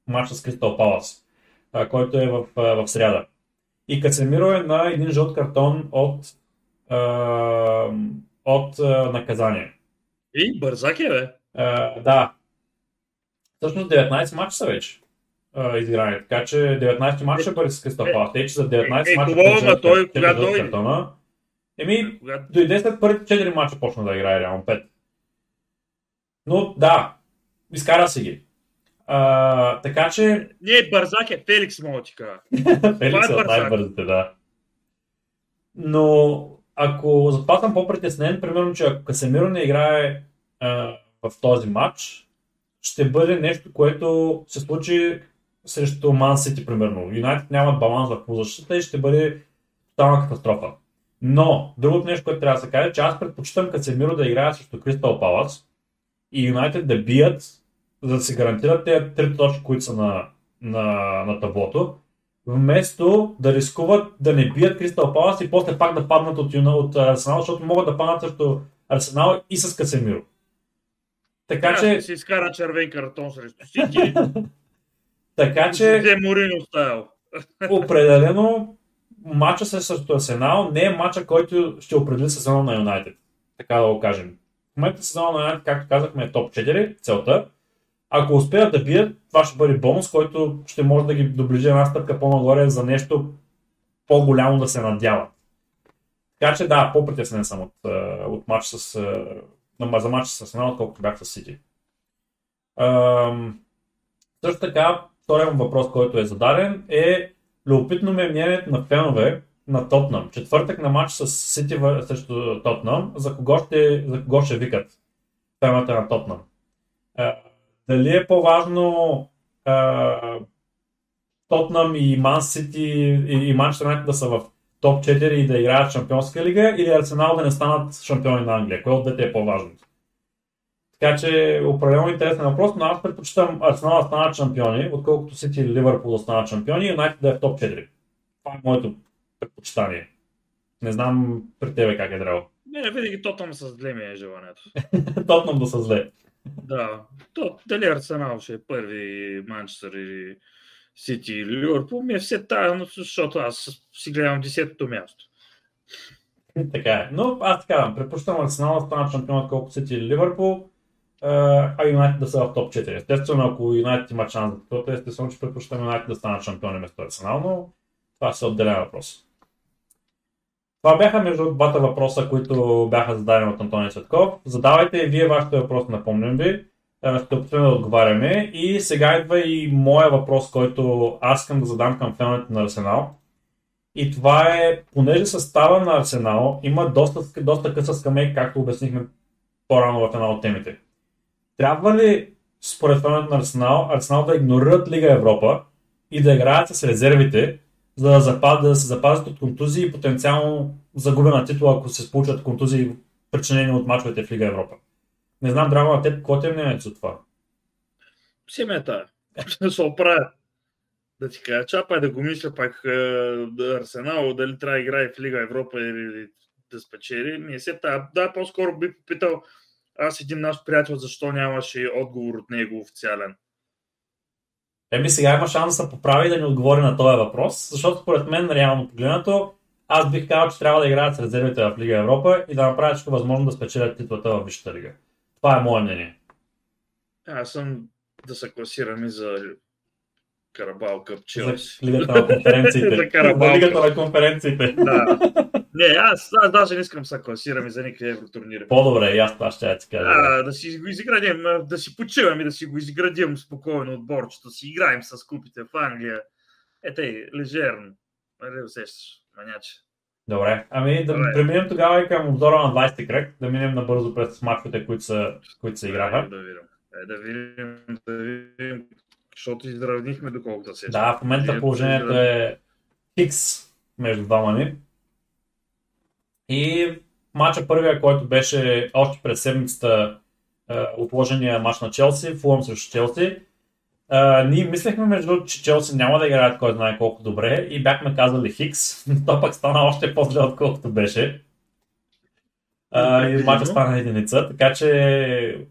мача с Кристал Палас, който е в, в сряда. И Кацемиро е на един жълт картон от, а, от а, наказание. И бързак е, бе. А, да. Всъщност 19 мача са вече изиграни. Така че 19 мача ще бъде с Кристал Палас. Те, че за 19 е, мача хубаво, ма той кога дойде? картона. Еми, Кога- дойде след първите 4 мача почна да играе реално 5. Но да, изкара се ги. А, така че Не, бързак е, Феликс, мога ти кажа. Феликс е от бързак. най-бързите, да. Но ако съм по-притеснен, примерно, че ако Касемиро не играе а, в този матч, ще бъде нещо, което се случи срещу Ман Сити, примерно. Юнайтед нямат баланс в полузащита и ще бъде тотална катастрофа. Но, другото нещо, което трябва да се каже, че аз предпочитам Касемиро да играе срещу Кристал Палас и Юнайтед да бият, за да се гарантират тези три точки, които са на, на, на таблото, вместо да рискуват да не бият Кристал Палас и после пак да паднат от, от Арсенал, защото могат да паднат срещу Арсенал и с Касемиро. Така Аз че, си изкара червен картон срещу Сити. <laughs> така че Де Морино стайл. определено матча се срещу Арсенал не е матча, който ще определи сезона на Юнайтед. Така да го кажем. В момента сезона на Юнайтед, както казахме, е топ 4, целта. Ако успеят да бият, това ще бъде бонус, който ще може да ги доближи една стъпка по-нагоре за нещо по-голямо да се надяват. Така че да, по-притеснен съм от, от матч с, за матч с Арсенал, отколкото бях с Сити. Също така, вторият въпрос, който е зададен е любопитно ми е мнението на фенове на Тотнам. Четвъртък на матч с Сити срещу Тотнам, за кого ще, за кого ще викат феновете на Тотнам. Дали е по-важно Тотнам и Ман Сити и, Манчестър Юнайтед да са в топ 4 и да играят Шампионска лига или Арсенал да не станат шампиони на Англия? Кое от двете е по-важното? Така че определено интересен въпрос, но аз предпочитам Арсенал да станат шампиони, отколкото Сити или Ливърпул да станат шампиони и Юнайтед да е в топ 4. Това е моето предпочитание. Не знам при тебе как е трябвало. Не, винаги Тотъм с зле ми е желанието. <laughs> Тотнам да са зле. Да. То, дали Арсенал ще е първи, Манчестър или Сити или Ливърпул, ми е все тайно, защото аз си гледам десетото място. Така е. Но аз така. Предпочитам Арсенал да станат шампион, отколкото Сити или Ливърпул, а, Юнайтед да са в топ 4. Естествено, ако Юнайтед има шанс за това, естествено, че предпочитам Юнайтед да станат шампиони вместо Арсенал, но това е отделен въпрос. Това бяха между двата въпроса, които бяха зададени от Антони Цветков. Задавайте вие вашите въпроси, напомням ви. А, Ще опитаме да отговаряме. И сега идва и моя въпрос, който аз искам да задам към феновете на Арсенал. И това е, понеже състава на Арсенал има доста, доста къса скамейка, както обяснихме по-рано в една от темите. Трябва ли, според феновете на Арсенал, Арсенал да игнорират Лига Европа и да играят с резервите, за да, запазят, да се запазят от контузии и потенциално загубена титла, ако се получат контузии, причинени от мачовете в Лига Европа. Не знам, драго на теб, какво ти е мнението за това? Си ме е. Да се оправя. Да ти кажа, чапай да го мисля пак е, да Арсенал, дали трябва да играе в Лига Европа или да спечели. Не се тая. Да, по-скоро би попитал аз един наш приятел, защо нямаше отговор от него официален. Еми сега има шанс да се поправи да ни отговори на този въпрос, защото според мен, реално погледнато, аз бих казал, че трябва да играят с резервите в Лига Европа и да направят всичко възможно да спечелят титлата в Висшата лига. Това е мое мнение. Аз съм да се класирам и за Карабал Къп Челси. Лигата на конференциите. <laughs> За Карабал. Лигата на конференциите. <laughs> Да. Не, аз, аз даже не искам да се класирам и за никакви евротурнири. По-добре, аз това ще я ти кажа. А, да си го изградим, да си почиваме, да си го изградим спокойно отборчето, си играем с купите в Англия. Е, тъй, лежерно. Нали усещаш, маняче. Добре, ами да Добре. преминем тогава и към обзора на 20 кръг, да минем набързо през мачовете, които, са, които се играха. Да видим. Е, да видим, да видим, защото изравнихме доколкото се. Да, в момента положението е хикс между двама ни. И матча първия, който беше още през седмицата е, отложения матч на Челси, Фулъм срещу Челси. А, ние мислехме между другото, че Челси няма да играят кой знае колко добре и бяхме казали Хикс, но <laughs> то пък стана още по-зле отколкото беше. А, и матчът стана единица, така че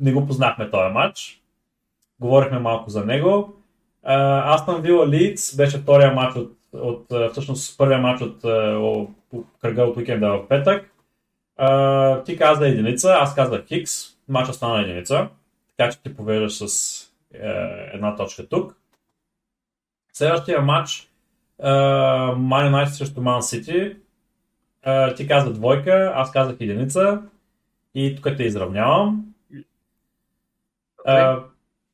не го познахме този матч. Говорихме малко за него. Астон Вила Лидс беше втория матч от, от всъщност първия матч от кръга от уикенда в петък. А, ти каза единица, аз казах Хикс, матчът стана единица, така че ти повеждаш с е, една точка тук. Следващия матч Man United срещу Man City. Ти каза двойка, аз казах единица и тук те изравнявам.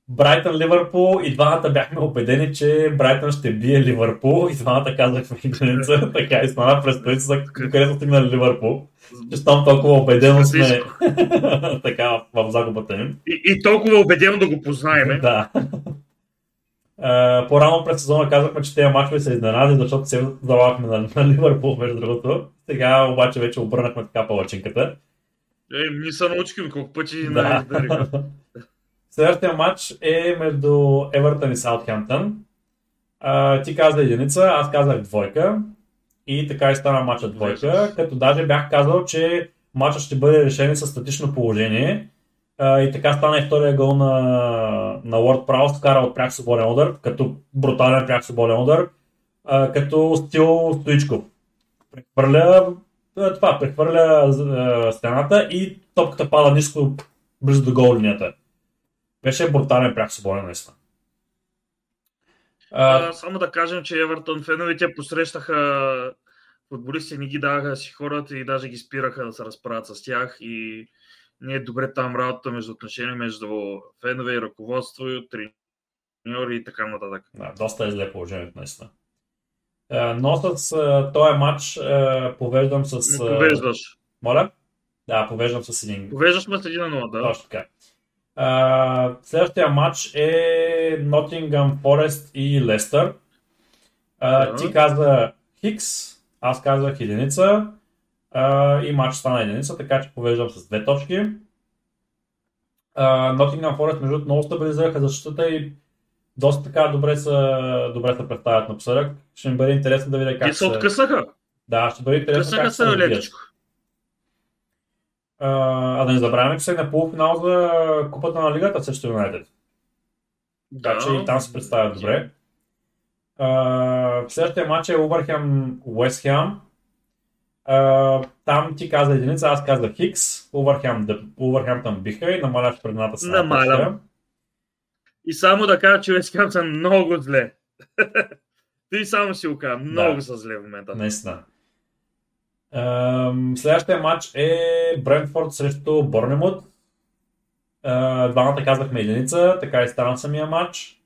Брайтън Ливърпул и двамата бяхме убедени, че Брайтън ще бие Ливърпул и двамата казахме <laughs> единица, така и стана през където стигнали Ливърпул. Че там толкова убедено сме <laughs> така в загубата им. И, и толкова убедено да го познаем. <laughs> да. по-рано през сезона казахме, че тези мачове са изненади, защото се залагахме на, на Ливърпул, между другото. Сега обаче вече обърнахме така палачинката. Е, ние са научихме колко пъти да. Следващия матч е между Евертън и Саутхемптън. ти каза единица, аз казах двойка. И така и стана матча двойка, като даже бях казал, че матчът ще бъде решен с статично положение. и така стана и втория гол на, на Уорд Праус, кара от пряк свободен удар, като брутален пряк свободен удар, като стил Стоичков. Прехвърля това, прехвърля стената и топката пада ниско близо до гол линията. Беше брутален пряк свободен наистина. А, само да кажем, че Евертон феновите посрещаха футболисти, не ги даваха си хората и даже ги спираха да се разправят с тях и не е добре там работа между отношения между фенове и ръководство, и треньори и така нататък. Да, доста е зле положението наистина. Но с този матч повеждам с... Не повеждаш. Моля? Да, повеждам с един. Повеждаш ме с един на да. Точно така. Uh, следващия матч е Nottingham Forest и Лестър. Uh. Ти каза Хикс, аз казах единица uh, и матч стана единица, така че повеждам с две точки. Nottingham Forest между много стабилизираха защитата и доста така добре са, добре се представят напоследък. Ще ми бъде интересно да видя как се... се откъснаха. Да, ще бъде интересно как се лекичко. А да не забравяме, че са на полуфинал за Купата на Лигата срещу Юнайтед. Така че и там се представят добре. Uh, следващия матч е Увърхем Уестхем. Там ти каза единица, аз казах Хикс. Увърхемптън биха и намаляш предната си. Намалям. И само да кажа, че Уестхем са много зле. <laughs> Ти само си го каза, много да. са зле в момента. Наистина. Следващия матч е Брентфорд срещу Борнемут. Двамата казахме единица, така и стана самия матч.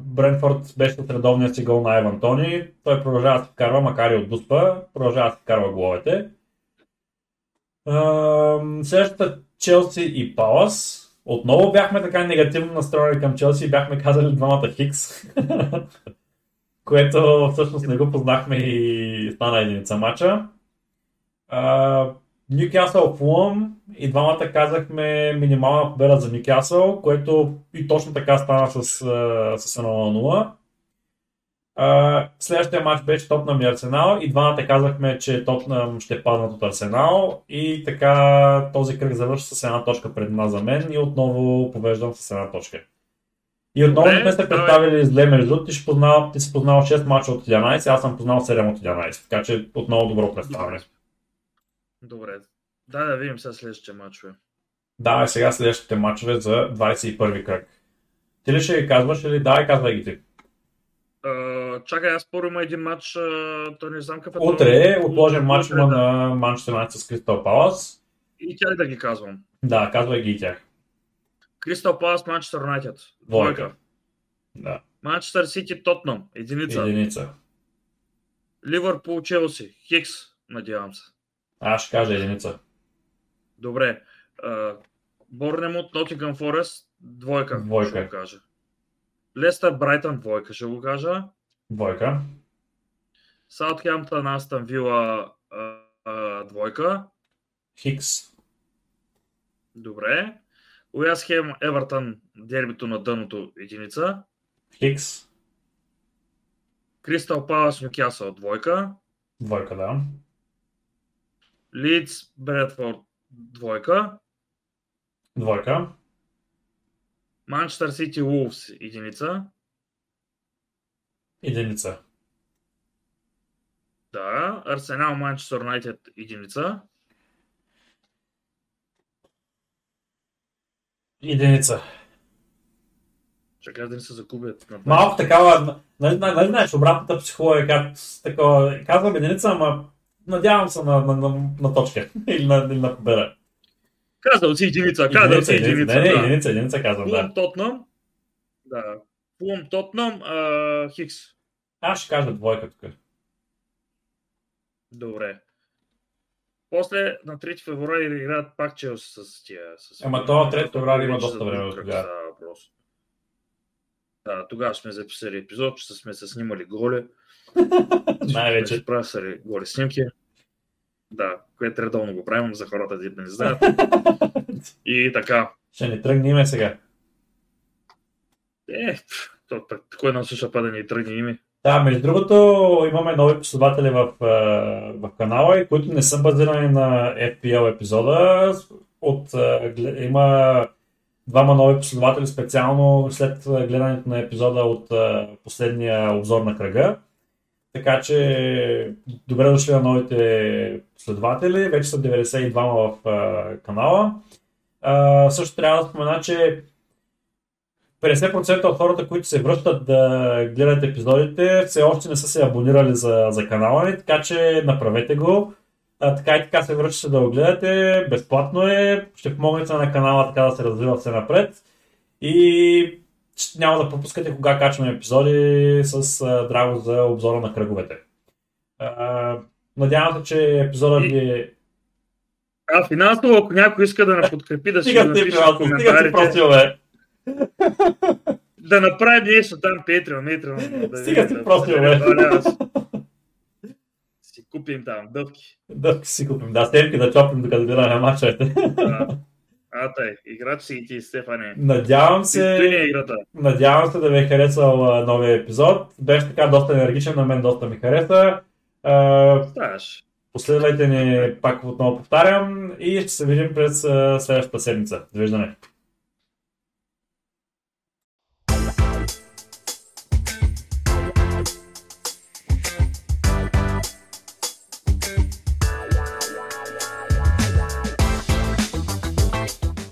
Брентфорд беше от редовния си гол на Еван Тони. Той продължава да се вкарва, макар и от дуспа, продължава да се вкарва головете. Следващата Челси и Палас. Отново бяхме така негативно настроени към Челси и бяхме казали двамата Хикс. <laughs> което всъщност не го познахме и стана единица матча. Нюкасъл Фулъм и двамата казахме минимална победа за Нюкасъл, което и точно така стана с, с 1 на 0. следващия матч беше Тотнам и Арсенал и двамата казахме, че Тотнам ще паднат от Арсенал и така този кръг завърши с една точка пред нас за мен и отново повеждам с една точка. И отново не сме се представили зле между ти, ще познал, ти си познал 6 мача от 11, аз съм познал 7 от 11, така че отново добро представяне. Добре. Да, да видим сега следващите мачове. Да, сега следващите мачове за 21 кръг. Ти ли ще ги казваш или да, казвай ги ти. Uh, чакай, аз първо има един матч, uh, то не знам какъв е. Утре е отложен матч да. на Манчестър Юнайтед с Кристал Палас. И тя да ги казвам. Да, казвай ги и тях. Кристал Палас, Манчестър Юнайтед. Двойка. Да. Манчестър Сити, Тотнам. Единица. Единица. Ливърпул, Челси. Хикс, надявам се. Аз ще кажа единица. Добре. Борнемот, Нотингъм Форест, двойка. Двойка. Ще го кажа. Лестър, Брайтън, двойка ще го кажа. Двойка. Саутхемптън, Астън Вила, двойка. Хикс. Добре. Уяс Хем, Евертън, дербито на дъното единица. Хикс. Кристал Палас, Нюкасъл, двойка. Двойка, да. Лидс, Бредфорд, двойка. Двойка. Манчестър Сити, Улфс, единица. Единица. Да. Арсенал, Манчестър Юнайтед, единица. Единица. Чакай да не се загубят. на Малко такава, нали, нали, нали знаеш, обратната психология, както с такова, казвам единица, ама надявам се на, на, на, на точка <laughs> или на, или на победа. Казал си единица, казал си единица. Не, не, да. единица, единица казвам, да. Фулъм Тотнам. Да. Фулъм Тотнам, Хикс. Аз ще кажа двойка тук. Добре. После на 3 февруари играят пак Челси с тия. С... Ама то 3 февруари има доста време от тогава. Да, тогава сме записали епизод, че сме се снимали голи. <laughs> Най-вече. Правили голи снимки. Да, което редовно го правим за хората, да не знаят. <laughs> И така. Ще ни тръгне име сега. Е, то, кой нам слуша па да ни тръгне име? Да, между другото имаме нови последователи в, в канала, които не са базирани на FPL епизода. От, има двама нови последователи специално след гледането на епизода от последния обзор на кръга. Така че добре дошли на новите последователи. Вече са 92 в канала. Също трябва да спомена, че 50% от хората, които се връщат да гледат епизодите, все още не са се абонирали за, за канала ни, така че направете го. А, така и така се връщате да го гледате, безплатно е, ще помогнете на канала така да се развива все напред и няма да пропускате кога качваме епизоди с а, драго за обзора на кръговете. А, надявам се, че епизодът ви е... А финансово, ако някой иска да ме подкрепи, да си го напише в приятел, стига ти коментарите. просил, бе. Да направим нещо там, Patreon, Patreon. Да Стига ти да- да- бе. да- Си купим там дъвки. Да си купим, да, стемки да чопим докато гледаме мачовете. А, тъй, играч си и ти, Стефане. Надявам е се, надявам се да ви е харесал новия епизод. Беше така доста енергичен, на мен доста ми хареса. А, Ставаш. Последвайте ни, пак отново повтарям, и ще се видим през следващата седмица. Довиждане.